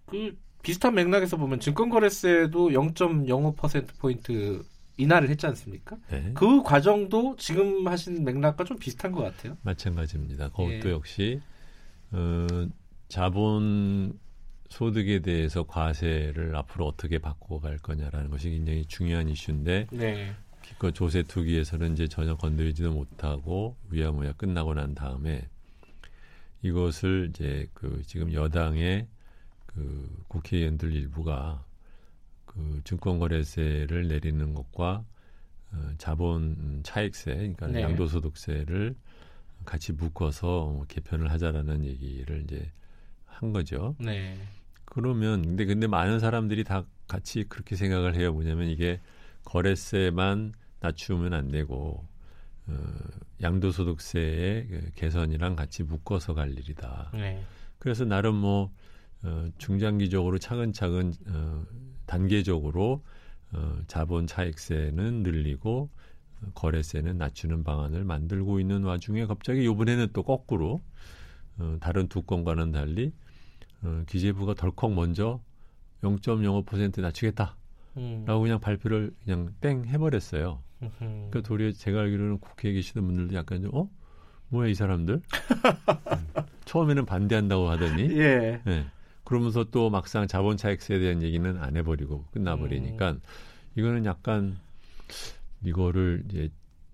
S2: 그 비슷한 맥락에서 보면 증권거래세도 0.05%포인트 인하를 했지 않습니까? 네. 그 과정도 지금 하신 맥락과 좀 비슷한 것 같아요.
S10: 마찬가지입니다. 그것도 예. 역시 어, 자본 소득에 대해서 과세를 앞으로 어떻게 바꿔갈 거냐라는 것이 굉장히 중요한 이슈인데 네. 기껏 조세 투기에서는 이제 전혀 건드리지도 못하고 위야무야 끝나고 난 다음에 이것을 이제 그 지금 여당의 그 국회의원들 일부가 그 증권거래세를 내리는 것과 어, 자본 차익세, 그러니까 네. 양도소득세를 같이 묶어서 개편을 하자라는 얘기를 이제 한 거죠. 네. 그러면 근데 근데 많은 사람들이 다 같이 그렇게 생각을 해요. 뭐냐면 이게 거래세만 낮추면 안 되고 어, 양도소득세의 그 개선이랑 같이 묶어서 갈 일이다. 네. 그래서 나름 뭐 어, 중장기적으로 차근차근 어, 단계적으로 어, 자본 차익세는 늘리고 어, 거래세는 낮추는 방안을 만들고 있는 와중에 갑자기 이번에는 또 거꾸로 어, 다른 두 건과는 달리 어, 기재부가 덜컥 먼저 0.05% 낮추겠다. 음. 라고 그냥 발표를 그냥 땡 해버렸어요. 그러니까 도리어 제가 알기로는 국회에 계시는 분들도 약간 좀, 어? 뭐야, 이 사람들? 음. 처음에는 반대한다고 하더니. 예. 네. 그러면서 또 막상 자본 차익세에 대한 얘기는 안 해버리고 끝나버리니까 음. 이거는 약간 이거를 이제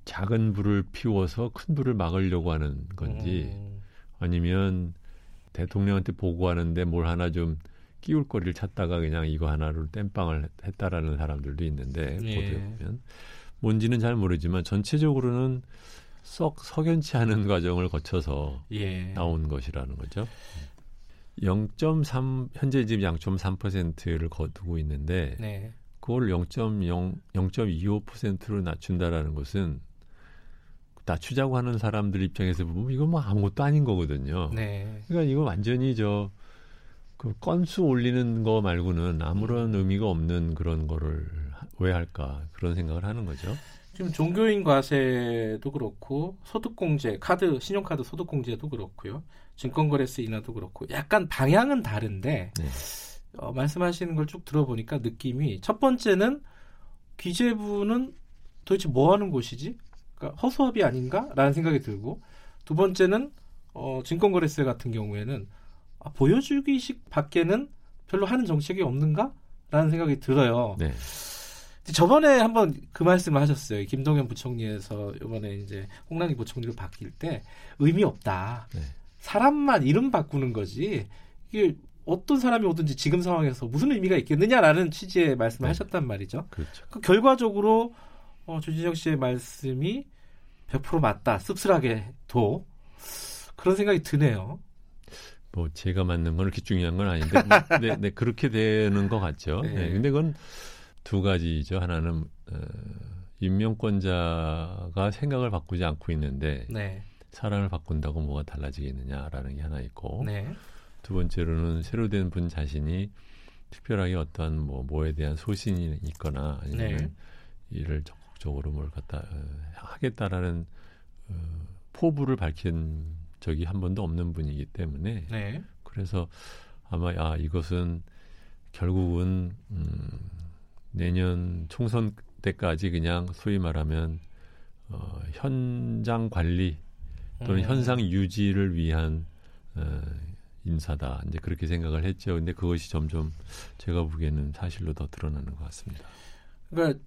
S10: 작은 불을 피워서 큰 불을 막으려고 하는 건지 음. 아니면 대통령한테 보고하는데 뭘 하나 좀 끼울 거리를 찾다가 그냥 이거 하나로 땜빵을 했다라는 사람들도 있는데 예. 보도에 보면 뭔지는 잘 모르지만 전체적으로는 썩 석연치 않은 과정을 거쳐서 예. 나온 것이라는 거죠. 0.3 현재 지금 0.3%를 거두고 있는데 네. 그걸 0.0 0.25%로 낮춘다라는 것은 낮추자고 하는 사람들 입장에서 보면 이건 뭐 아무것도 아닌 거거든요. 네. 그러니까 이거 완전히 저 그 건수 올리는 거 말고는 아무런 음. 의미가 없는 그런 거를 왜 할까 그런 생각을 하는 거죠.
S2: 지금 종교인 과세도 그렇고 소득공제, 카드, 신용카드 소득공제도 그렇고요. 증권거래세 인하도 그렇고 약간 방향은 다른데 네. 어, 말씀하시는 걸 쭉 들어보니까 느낌이 첫 번째는 기재부는 도대체 뭐 하는 곳이지? 그러니까 허수아비 아닌가라는 생각이 들고 두 번째는 어, 증권거래세 같은 경우에는 아, 보여주기식 밖에는 별로 하는 정책이 없는가라는 생각이 들어요. 네. 저번에 한번 그 말씀을 하셨어요. 김동연 부총리에서 이번에 이제 홍남기 부총리로 바뀔 때 의미 없다. 네. 사람만 이름 바꾸는 거지. 이게 어떤 사람이 오든지 지금 상황에서 무슨 의미가 있겠느냐라는 취지의 말씀을 네. 하셨단 말이죠. 그렇죠. 그 결과적으로 어, 조진정 씨의 말씀이 100% 맞다. 씁쓸하게도 그런 생각이 드네요.
S10: 뭐 제가 맞는 건 그렇게 중요한 건 아닌데, 뭐, 네, 네 그렇게 되는 것 같죠. 네. 네, 근데 그건 두 가지죠. 하나는 어, 임명권자가 생각을 바꾸지 않고 있는데 네. 사람을 바꾼다고 뭐가 달라지겠느냐라는 게 하나 있고 네. 두 번째로는 새로 된 분 자신이 특별하게 어떤 뭐 뭐에 대한 소신이 있거나 아니면 네. 이를 적 극적으로 뭘 갖다 어, 하겠다라는 어, 포부를 밝힌 적이 한 번도 없는 분이기 때문에 네. 그래서 아마 아 이것은 결국은 음, 내년 총선 때까지 그냥 소위 말하면 어, 현장 관리 또는 음. 현상 유지를 위한 어, 인사다. 이제 그렇게 생각을 했죠. 근데 그것이 점점 제가 보기에는 사실로 더 드러나는 것 같습니다.
S2: 그러니까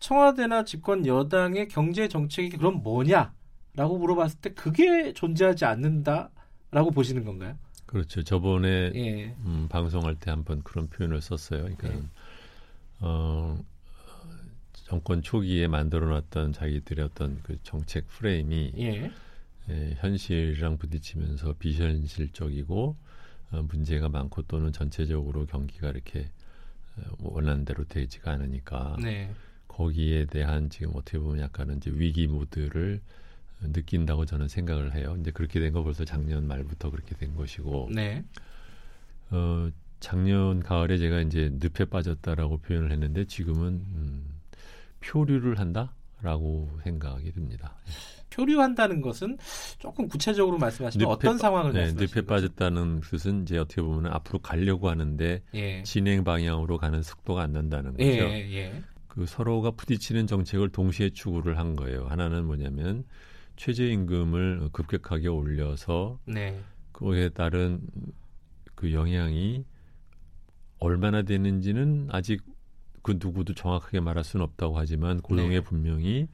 S2: 청와대나 집권 여당의 경제 정책이 그럼 뭐냐라고 물어봤을 때 그게 존재하지 않는다라고 보시는 건가요?
S10: 그렇죠. 저번에 예. 음, 방송할 때 한번 그런 표현을 썼어요. 그러니까 예. 어, 정권 초기에 만들어놨던 자기들의 어떤 그 정책 프레임이 예. 예, 현실이랑 부딪히면서 비현실적이고 어, 문제가 많고 또는 전체적으로 경기가 이렇게 뭐 원하는 대로 되지가 않으니까 네. 거기에 대한 지금 어떻게 보면 약간은 이제 위기 모드를 느낀다고 저는 생각을 해요. 이제 그렇게 된 거 벌써 작년 말부터 그렇게 된 것이고. 네. 어, 작년 가을에 제가 이제 늪에 빠졌다라고 표현을 했는데 지금은 음, 표류를 한다라고 생각이 듭니다.
S2: 표류한다는 것은 조금 구체적으로 말씀하시면 늪에, 어떤 상황을 네,
S10: 늪에 빠졌다는 뜻은 이제 어떻게 보면 앞으로 가려고 하는데 예. 진행 방향으로 가는 속도가 안 난다는 거죠. 예, 예. 그 서로가 부딪히는 정책을 동시에 추구를 한 거예요. 하나는 뭐냐면 최저임금을 급격하게 올려서 네. 그거에 따른 그 영향이 얼마나 되는지는 아직 그 누구도 정확하게 말할 수는 없다고 하지만 고용에 네. 분명히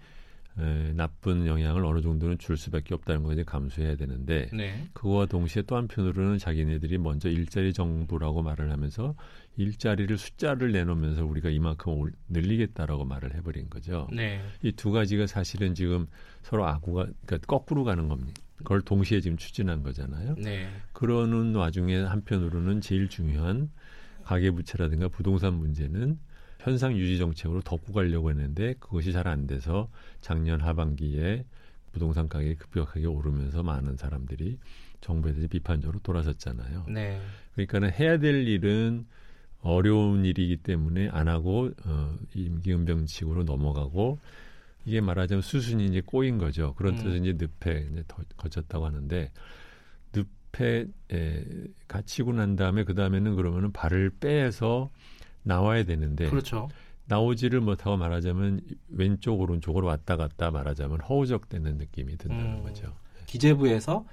S10: 에, 나쁜 영향을 어느 정도는 줄 수밖에 없다는 걸 이제 감수해야 되는데 네. 그거와 동시에 또 한편으로는 자기네들이 먼저 일자리 정부라고 말을 하면서 일자리를 숫자를 내놓으면서 우리가 이만큼 올, 늘리겠다라고 말을 해버린 거죠. 네. 이 두 가지가 사실은 지금 서로 아구가 그러니까 거꾸로 가는 겁니다. 그걸 동시에 지금 추진한 거잖아요. 네. 그러는 와중에 한편으로는 제일 중요한 가계부채라든가 부동산 문제는 현상 유지 정책으로 덮고 가려고 했는데 그것이 잘 안 돼서 작년 하반기에 부동산 가격이 급격하게 오르면서 많은 사람들이 정부에 대해 비판적으로 돌아섰잖아요. 네. 그러니까는 해야 될 일은 어려운 일이기 때문에 안 하고 어, 임기응변식으로 넘어가고 이게 말하자면 수순이 이제 꼬인 거죠. 그런 음. 이제 늪에 이제 더 거쳤다고 하는데 늪에 에, 갇히고 난 다음에 그 다음에는 그러면은 발을 빼서 나와야 되는데 그렇죠. 나오지를 못하고 말하자면 왼쪽 오른쪽으로 왔다 갔다 말하자면 허우적대는 느낌이 든다는 음, 거죠.
S2: 기재부에서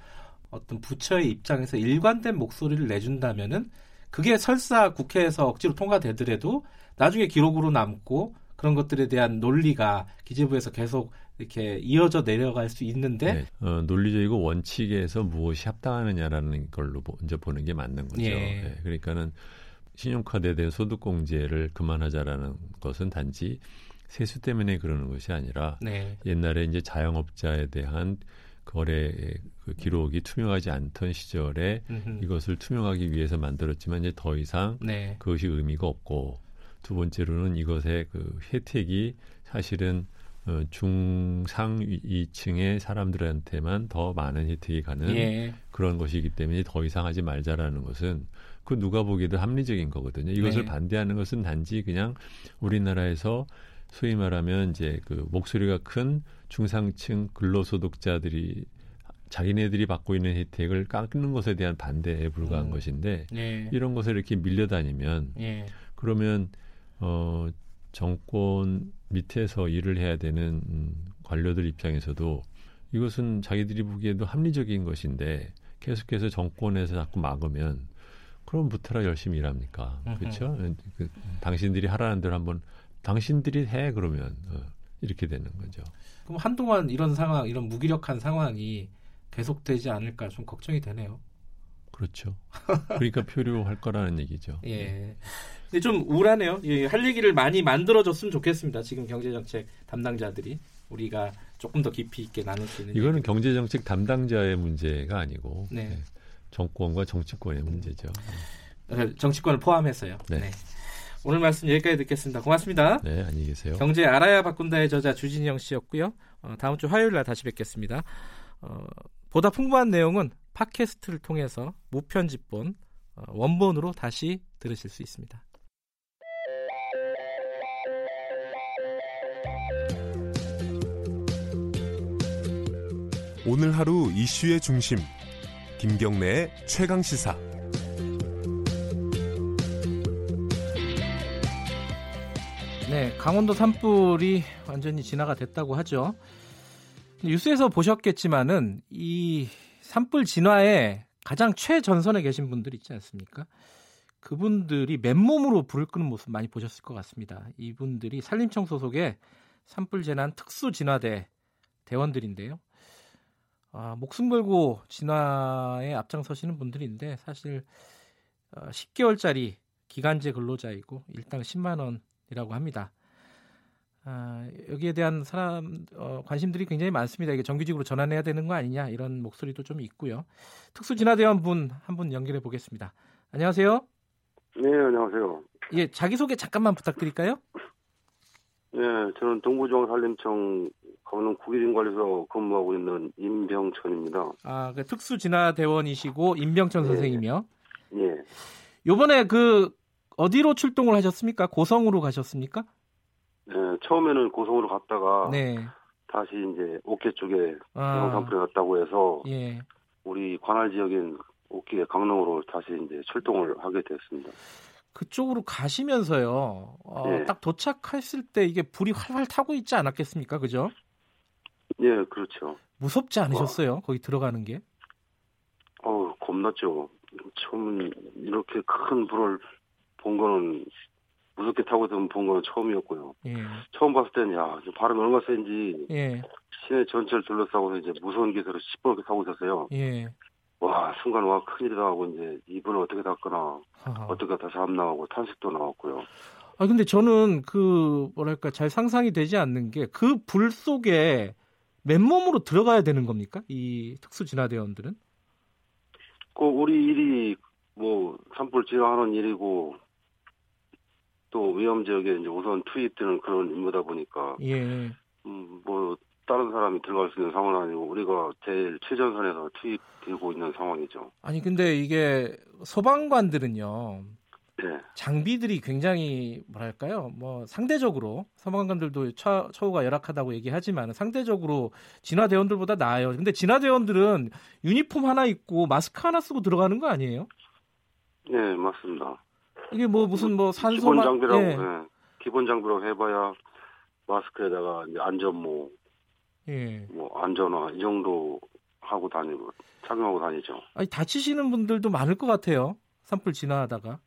S2: 어떤 부처의 입장에서 일관된 목소리를 내준다면은 그게 설사 국회에서 억지로 통과되더라도 나중에 기록으로 남고 그런 것들에 대한 논리가 기재부에서 계속 이렇게 이어져 내려갈 수 있는데 네.
S10: 어, 논리적이고 원칙에서 무엇이 합당하느냐라는 걸로 먼저 보는 게 맞는 거죠. 예. 네. 그러니까는 신용카드에 대한 소득공제를 그만하자라는 것은 단지 세수 때문에 그러는 것이 아니라 네. 옛날에 이제 자영업자에 대한 거래 그 기록이 투명하지 않던 시절에 음흠. 이것을 투명하기 위해서 만들었지만 이제 더 이상 네. 그것이 의미가 없고 두 번째로는 이것의 그 혜택이 사실은 어, 중상위층의 사람들한테만 더 많은 혜택이 가는 예. 그런 것이기 때문에 더 이상 하지 말자라는 것은 그 누가 보기에도 합리적인 거거든요. 이것을 네. 반대하는 것은 단지 그냥 우리나라에서 소위 말하면 이제 그 목소리가 큰 중상층 근로소득자들이 자기네들이 받고 있는 혜택을 깎는 것에 대한 반대에 불과한 음. 것인데 네. 이런 것을 이렇게 밀려다니면 네. 그러면 어 정권 밑에서 일을 해야 되는 음, 관료들 입장에서도 이것은 자기들이 보기에도 합리적인 것인데 계속해서 정권에서 자꾸 막으면 그럼 무태라 열심히 일합니까? 그렇죠? 그, 당신들이 하라는 대로 한번 당신들이 해 그러면 어, 이렇게 되는 거죠.
S2: 그럼 한동안 이런 상황, 이런 무기력한 상황이 계속되지 않을까 좀 걱정이 되네요.
S10: 그렇죠. 그러니까 표류할 거라는 얘기죠.
S2: 예. 근데 좀 우울하네요. 예, 할 얘기를 많이 만들어줬으면 좋겠습니다. 지금 경제정책 담당자들이 우리가 조금 더 깊이 있게 나눌 수 있는.
S10: 이거는 경제정책 담당자의 문제가 아니고 네. 네. 정권과 정치권의 문제죠.
S2: 네, 정치권을 포함해서요. 네. 네. 오늘 말씀 여기까지 듣겠습니다. 고맙습니다.
S10: 네, 안녕히 계세요.
S2: 경제 알아야 바꾼다의 저자 주진영 씨였고요. 어, 다음 주 화요일 날 다시 뵙겠습니다. 어, 보다 풍부한 내용은 팟캐스트를 통해서 무편집본 어, 원본으로 다시 들으실 수 있습니다.
S4: 오늘 하루 이슈의 중심 김경래의 최강 시사.
S2: 네, 강원도 산불이 완전히 진화가 됐다고 하죠. 뉴스에서 보셨겠지만은 이 산불 진화에 가장 최전선에 계신 분들 있지 않습니까? 그분들이 맨몸으로 불을 끄는 모습 많이 보셨을 것 같습니다. 이분들이 산림청 소속의 산불 재난 특수 진화대 대원들인데요. 아, 목숨 걸고 진화에 앞장서시는 분들인데 사실 어, 10개월짜리 기간제 근로자이고 일당 10만 원이라고 합니다. 아, 여기에 대한 사람 어, 관심들이 굉장히 많습니다. 이게 정규직으로 전환해야 되는 거 아니냐 이런 목소리도 좀 있고요. 특수 진화대원 분 한 분 연결해 보겠습니다. 안녕하세요.
S5: 네, 안녕하세요.
S2: 예, 자기 소개 잠깐만 부탁드릴까요?
S5: 네, 저는 동부중앙산림청 강릉 국일인관리소 근무하고 있는 임병천입니다.
S2: 아, 그 특수진화대원이시고 임병천 네. 선생이며.
S5: 예.
S2: 요번에 그 어디로 출동을 하셨습니까? 고성으로 가셨습니까?
S5: 네, 처음에는 고성으로 갔다가 네. 다시 이제 옥계 쪽에 아. 영산풀에 갔다고 해서 예. 우리 관할 지역인 옥계 강릉으로 다시 이제 출동을 하게 됐습니다.
S2: 그쪽으로 가시면서요. 어, 네. 딱 도착했을 때 이게 불이 활활 타고 있지 않았겠습니까? 그죠?
S5: 예, 그렇죠.
S2: 무섭지 않으셨어요? 와. 거기 들어가는 게?
S5: 어, 겁났죠. 처음 이렇게 큰 불을 본 거는 무섭게 타고 본 거는 처음이었고요. 예. 처음 봤을 때는 야, 바람이 얼마나 센지 예. 시내 전체를 둘러싸고 이제 무서운 기세로 시뻘게 타고 있었어요. 예. 와 순간 와 큰일이다 하고 이제 이불을 어떻게 닦거나. 어떻게 다시 안 나오고 탄식도 나왔고요.
S2: 아 근데 저는 그 뭐랄까 잘 상상이 되지 않는 게 그 불 속에 맨몸으로 들어가야 되는 겁니까? 이 특수 진화대원들은?
S5: 그 우리 일이 뭐 산불 진화하는 일이고 또 위험 지역에 이제 우선 투입되는 그런 임무다 보니까 예. 음, 뭐 다른 사람이 들어갈 수 있는 상황은 아니고 우리가 제일 최전선에서 투입되고 있는 상황이죠.
S2: 아니 근데 이게 소방관들은요. 네. 장비들이 굉장히 뭐랄까요? 뭐 상대적으로 소방관들도 처, 처우가 열악하다고 얘기하지만 상대적으로 진화 대원들보다 나아요. 근데 진화 대원들은 유니폼 하나 입고 마스크 하나 쓰고 들어가는 거 아니에요?
S5: 네, 맞습니다.
S2: 이게 뭐 무슨 뭐 산소
S5: 기본 장비라고 예. 네. 기본 장비라고 해봐야 마스크에다가 이제 안전모 예. 뭐 안전화 이 정도 하고 다니고 착용하고 다니죠.
S2: 아니 다치시는 분들도 많을 것 같아요. 산불 지나다가.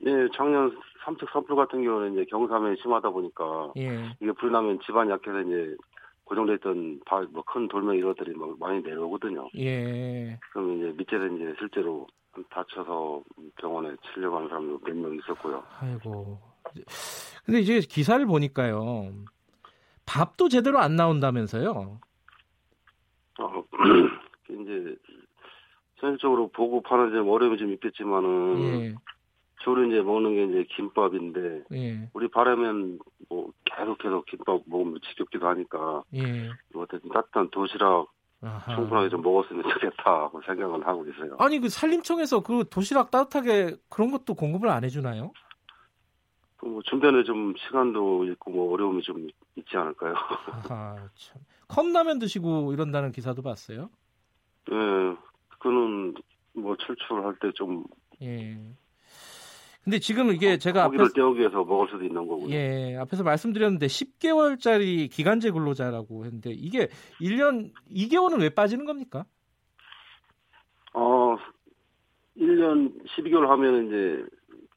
S5: 네, 작년 삼척 산불 같은 경우는 이제 경사면이 심하다 보니까 예. 이게 불나면 집안 약해서 이제 고정됐던 뭐큰 돌멩이 이것들이 막 많이 내려오거든요. 예. 그럼 이제 밑에서 이제 실제로 다쳐서 병원에 치료하는 사람도 몇 명 있었고요.
S2: 아이고. 근데 이제 기사를 보니까요. 밥도 제대로 안 나온다면서요?
S5: 어, 이제 현실적으로 보고 파는 좀 어려움이 좀 있겠지만은 예. 주로 이제 먹는 게 이제 김밥인데 예. 우리 바라면 뭐 계속해서 김밥 먹으면 지겹기도 하니까 예. 뭐 어쨌든 따뜻한 도시락 아하. 충분하게 좀 먹었으면 좋겠다 고 생각을 하고 있어요.
S2: 아니 그 산림청에서 그 도시락 따뜻하게 그런 것도 공급을 안 해주나요?
S5: 뭐 준비하는 좀 시간도 있고 뭐 어려움이 좀 있지 않을까요?
S2: 아, 참. 컵라면 드시고 이런다는 기사도 봤어요?
S5: 예, 그는 뭐 출출할 때 좀. 예.
S2: 근데 지금 이게 제가
S5: 고기를 앞에서, 때우기 위해서 먹을 수도 있는 거고요.
S2: 예, 앞에서 말씀드렸는데 10개월짜리 기간제 근로자라고 했는데 이게 1년 2개월은 왜 빠지는 겁니까?
S5: 어, 1년 12개월 하면 이제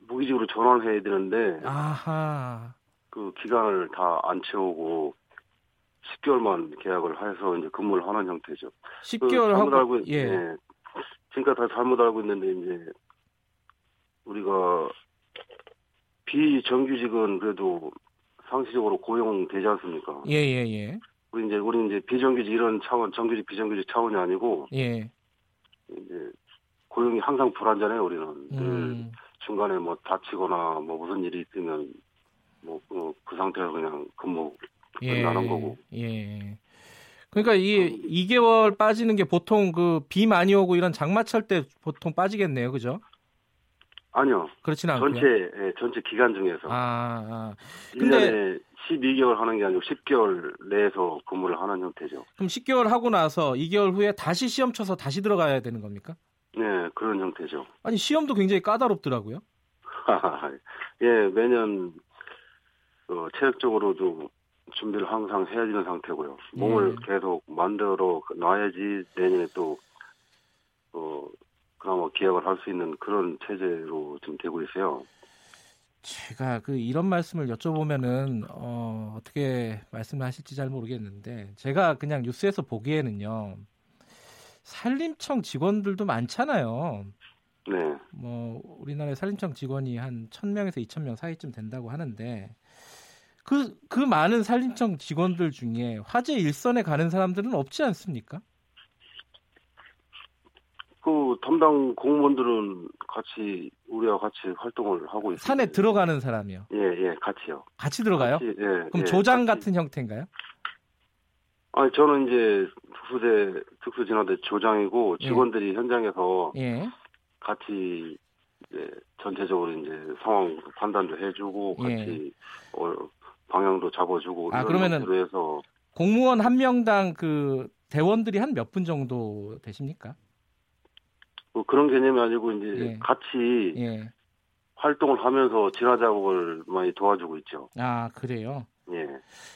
S5: 무기직으로 전환을 해야 되는데 아하. 그 기간을 다 안 채우고 10개월만 계약을 해서 이제 근무를 하는 형태죠.
S2: 10개월 그 하고 알고, 예. 예.
S5: 지금까지 다 잘못 알고 있는데 이제 우리가 비정규직은 그래도 상시적으로 고용되지 않습니까?
S2: 예, 예, 예.
S5: 우리 이제 우리 이제 비정규직 이런 차원, 정규직 비정규직 차원이 아니고 예. 이제 고용이 항상 불안전해요, 우리는. 음. 중간에 뭐 다치거나 뭐 무슨 일이 있으면 뭐그 그 상태에서 그냥 근무 예, 끝나는 거고. 예.
S2: 그러니까 이 2개월 빠지는 게 보통 그 비 많이 오고 이런 장마철 때 보통 빠지겠네요, 그죠?
S5: 아니요.
S2: 그렇지는 않고요.
S5: 전체 예, 전체 기간 중에서. 아, 아. 근데 12개월 하는 게 아니고 10개월 내에서 근무를 하는 형태죠.
S2: 그럼 10개월 하고 나서 2개월 후에 다시 시험 쳐서 다시 들어가야 되는 겁니까?
S5: 네, 그런 형태죠.
S2: 아니 시험도 굉장히 까다롭더라고요.
S5: 예, 매년 어, 체력적으로도 준비를 항상 해야 되는 상태고요. 몸을 예. 계속 만들어 놔야지 내년에 또 어, 그나마 기약을 할 수 있는 그런 체제로 지금 되고 있어요.
S2: 제가 그 이런 말씀을 여쭤보면은 어, 어떻게 말씀을 하실지 잘 모르겠는데 제가 그냥 뉴스에서 보기에는요. 산림청 직원들도 많잖아요. 네. 뭐 우리나라의 산림청 직원이 한 1000명에서 2000명 사이쯤 된다고 하는데 그, 그 많은 산림청 직원들 중에 화재 일선에 가는 사람들은 없지 않습니까?
S5: 그 담당 공무원들은 같이 우리와 같이 활동을 하고 있습니다.
S2: 산에 들어가는 사람이요?
S5: 예, 예, 같이요.
S2: 같이 들어가요? 같이, 예. 그럼 예, 조장 같이. 같은 형태인가요?
S5: 아니 저는 이제 특수대 특수진화대 조장이고 예. 직원들이 예. 현장에서 예. 같이 이제 전체적으로 이제 상황 판단도 해주고 예. 같이 어, 방향도 잡아주고
S2: 아 그러면은 해서 공무원 한 명당 그 대원들이 한 몇 분 정도 되십니까?
S5: 뭐 그런 개념이 아니고 이제 예. 같이 예. 활동을 하면서 진화 작업을 많이 도와주고 있죠.
S2: 아 그래요?
S5: 예.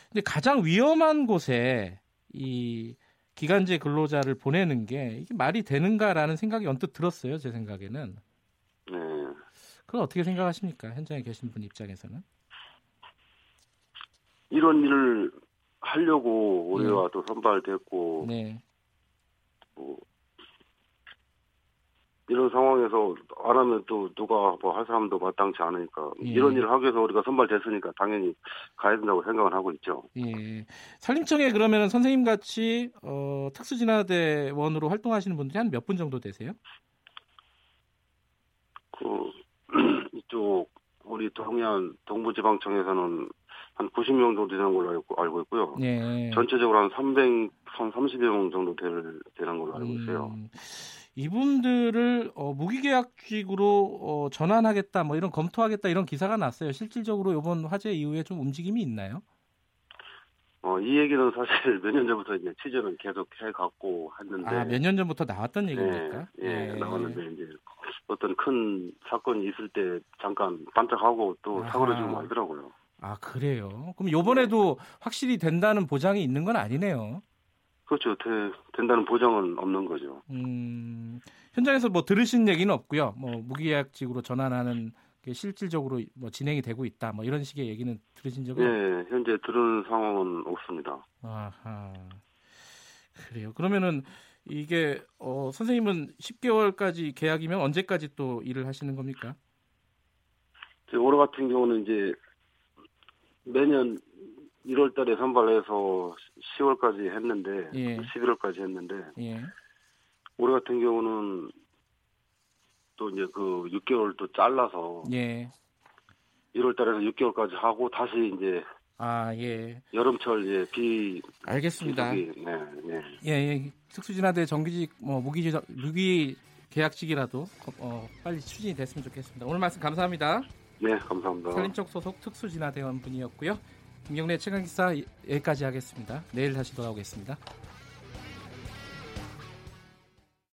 S2: 근데 가장 위험한 곳에 이 기간제 근로자를 보내는 게 이게 말이 되는가라는 생각이 언뜻 들었어요. 제 생각에는.
S5: 네.
S2: 그걸 어떻게 생각하십니까? 현장에 계신 분 입장에서는?
S5: 이런 일을 하려고 우리가 네. 또 선발됐고 네. 뭐 이런 상황에서 안 하면 또 누가 뭐 할 사람도 마땅치 않으니까 예. 이런 일을 하기 위해서 우리가 선발됐으니까 당연히 가야 된다고 생각을 하고 있죠.
S2: 예. 산림청에 그러면 선생님 같이 어, 특수진화대원으로 활동하시는 분들이 한 몇 분 정도 되세요?
S5: 그 이쪽 우리 동해안 동부지방청에서는 한 90명 정도 되는 걸로 알고, 알고 있고요. 예. 전체적으로 한 300, 한 30여 명 정도 될, 되는 걸로 알고 있어요. 음.
S2: 이분들을 어, 무기계약직으로 어, 전환하겠다, 뭐 이런 검토하겠다 이런 기사가 났어요. 실질적으로 이번 화재 이후에 좀 움직임이 있나요?
S5: 어, 이 얘기는 사실 몇 년 전부터 이제 취재는 계속 해갖고 했는데.
S2: 아, 몇 년 전부터 나왔던 얘기입니까?
S5: 예, 예, 예, 나왔는데 이제 어떤 큰 사건이 있을 때 잠깐 반짝하고 또 사고를 좀 말더라고요.
S2: 아, 그래요? 그럼 요번에도 확실히 된다는 보장이 있는 건 아니네요.
S5: 그렇죠. 되, 된다는 보장은 없는 거죠.
S2: 음, 현장에서 뭐 들으신 얘기는 없고요. 뭐 무기계약직으로 전환하는 게 실질적으로 뭐 진행이 되고 있다. 뭐 이런 식의 얘기는 들으신 적은?
S5: 네, 현재 들은 상황은 없습니다.
S2: 아하. 그래요. 그러면은 이게 어, 선생님은 10개월까지 계약이면 언제까지 또 일을 하시는 겁니까?
S5: 올해 같은 경우는 이제 매년 1월 달에 선발해서 10월까지 했는데 예. 11월까지 했는데 예. 올해 같은 경우는 또 이제 그 6개월 또 잘라서 예. 1월 달에서 6개월까지 하고 다시 이제
S2: 아, 예.
S5: 여름철 예, 비
S2: 알겠습니다. 비, 네, 네. 예, 예. 특수진화대 정규직 뭐 무기 무기 계약직이라도 어, 빨리 추진이 됐으면 좋겠습니다. 오늘 말씀 감사합니다.
S5: 네, 감사합니다.
S2: 산림청 소속 특수진화대원 분이었고요. 김경래 최강기사 여기까지 하겠습니다. 내일 다시 돌아오겠습니다.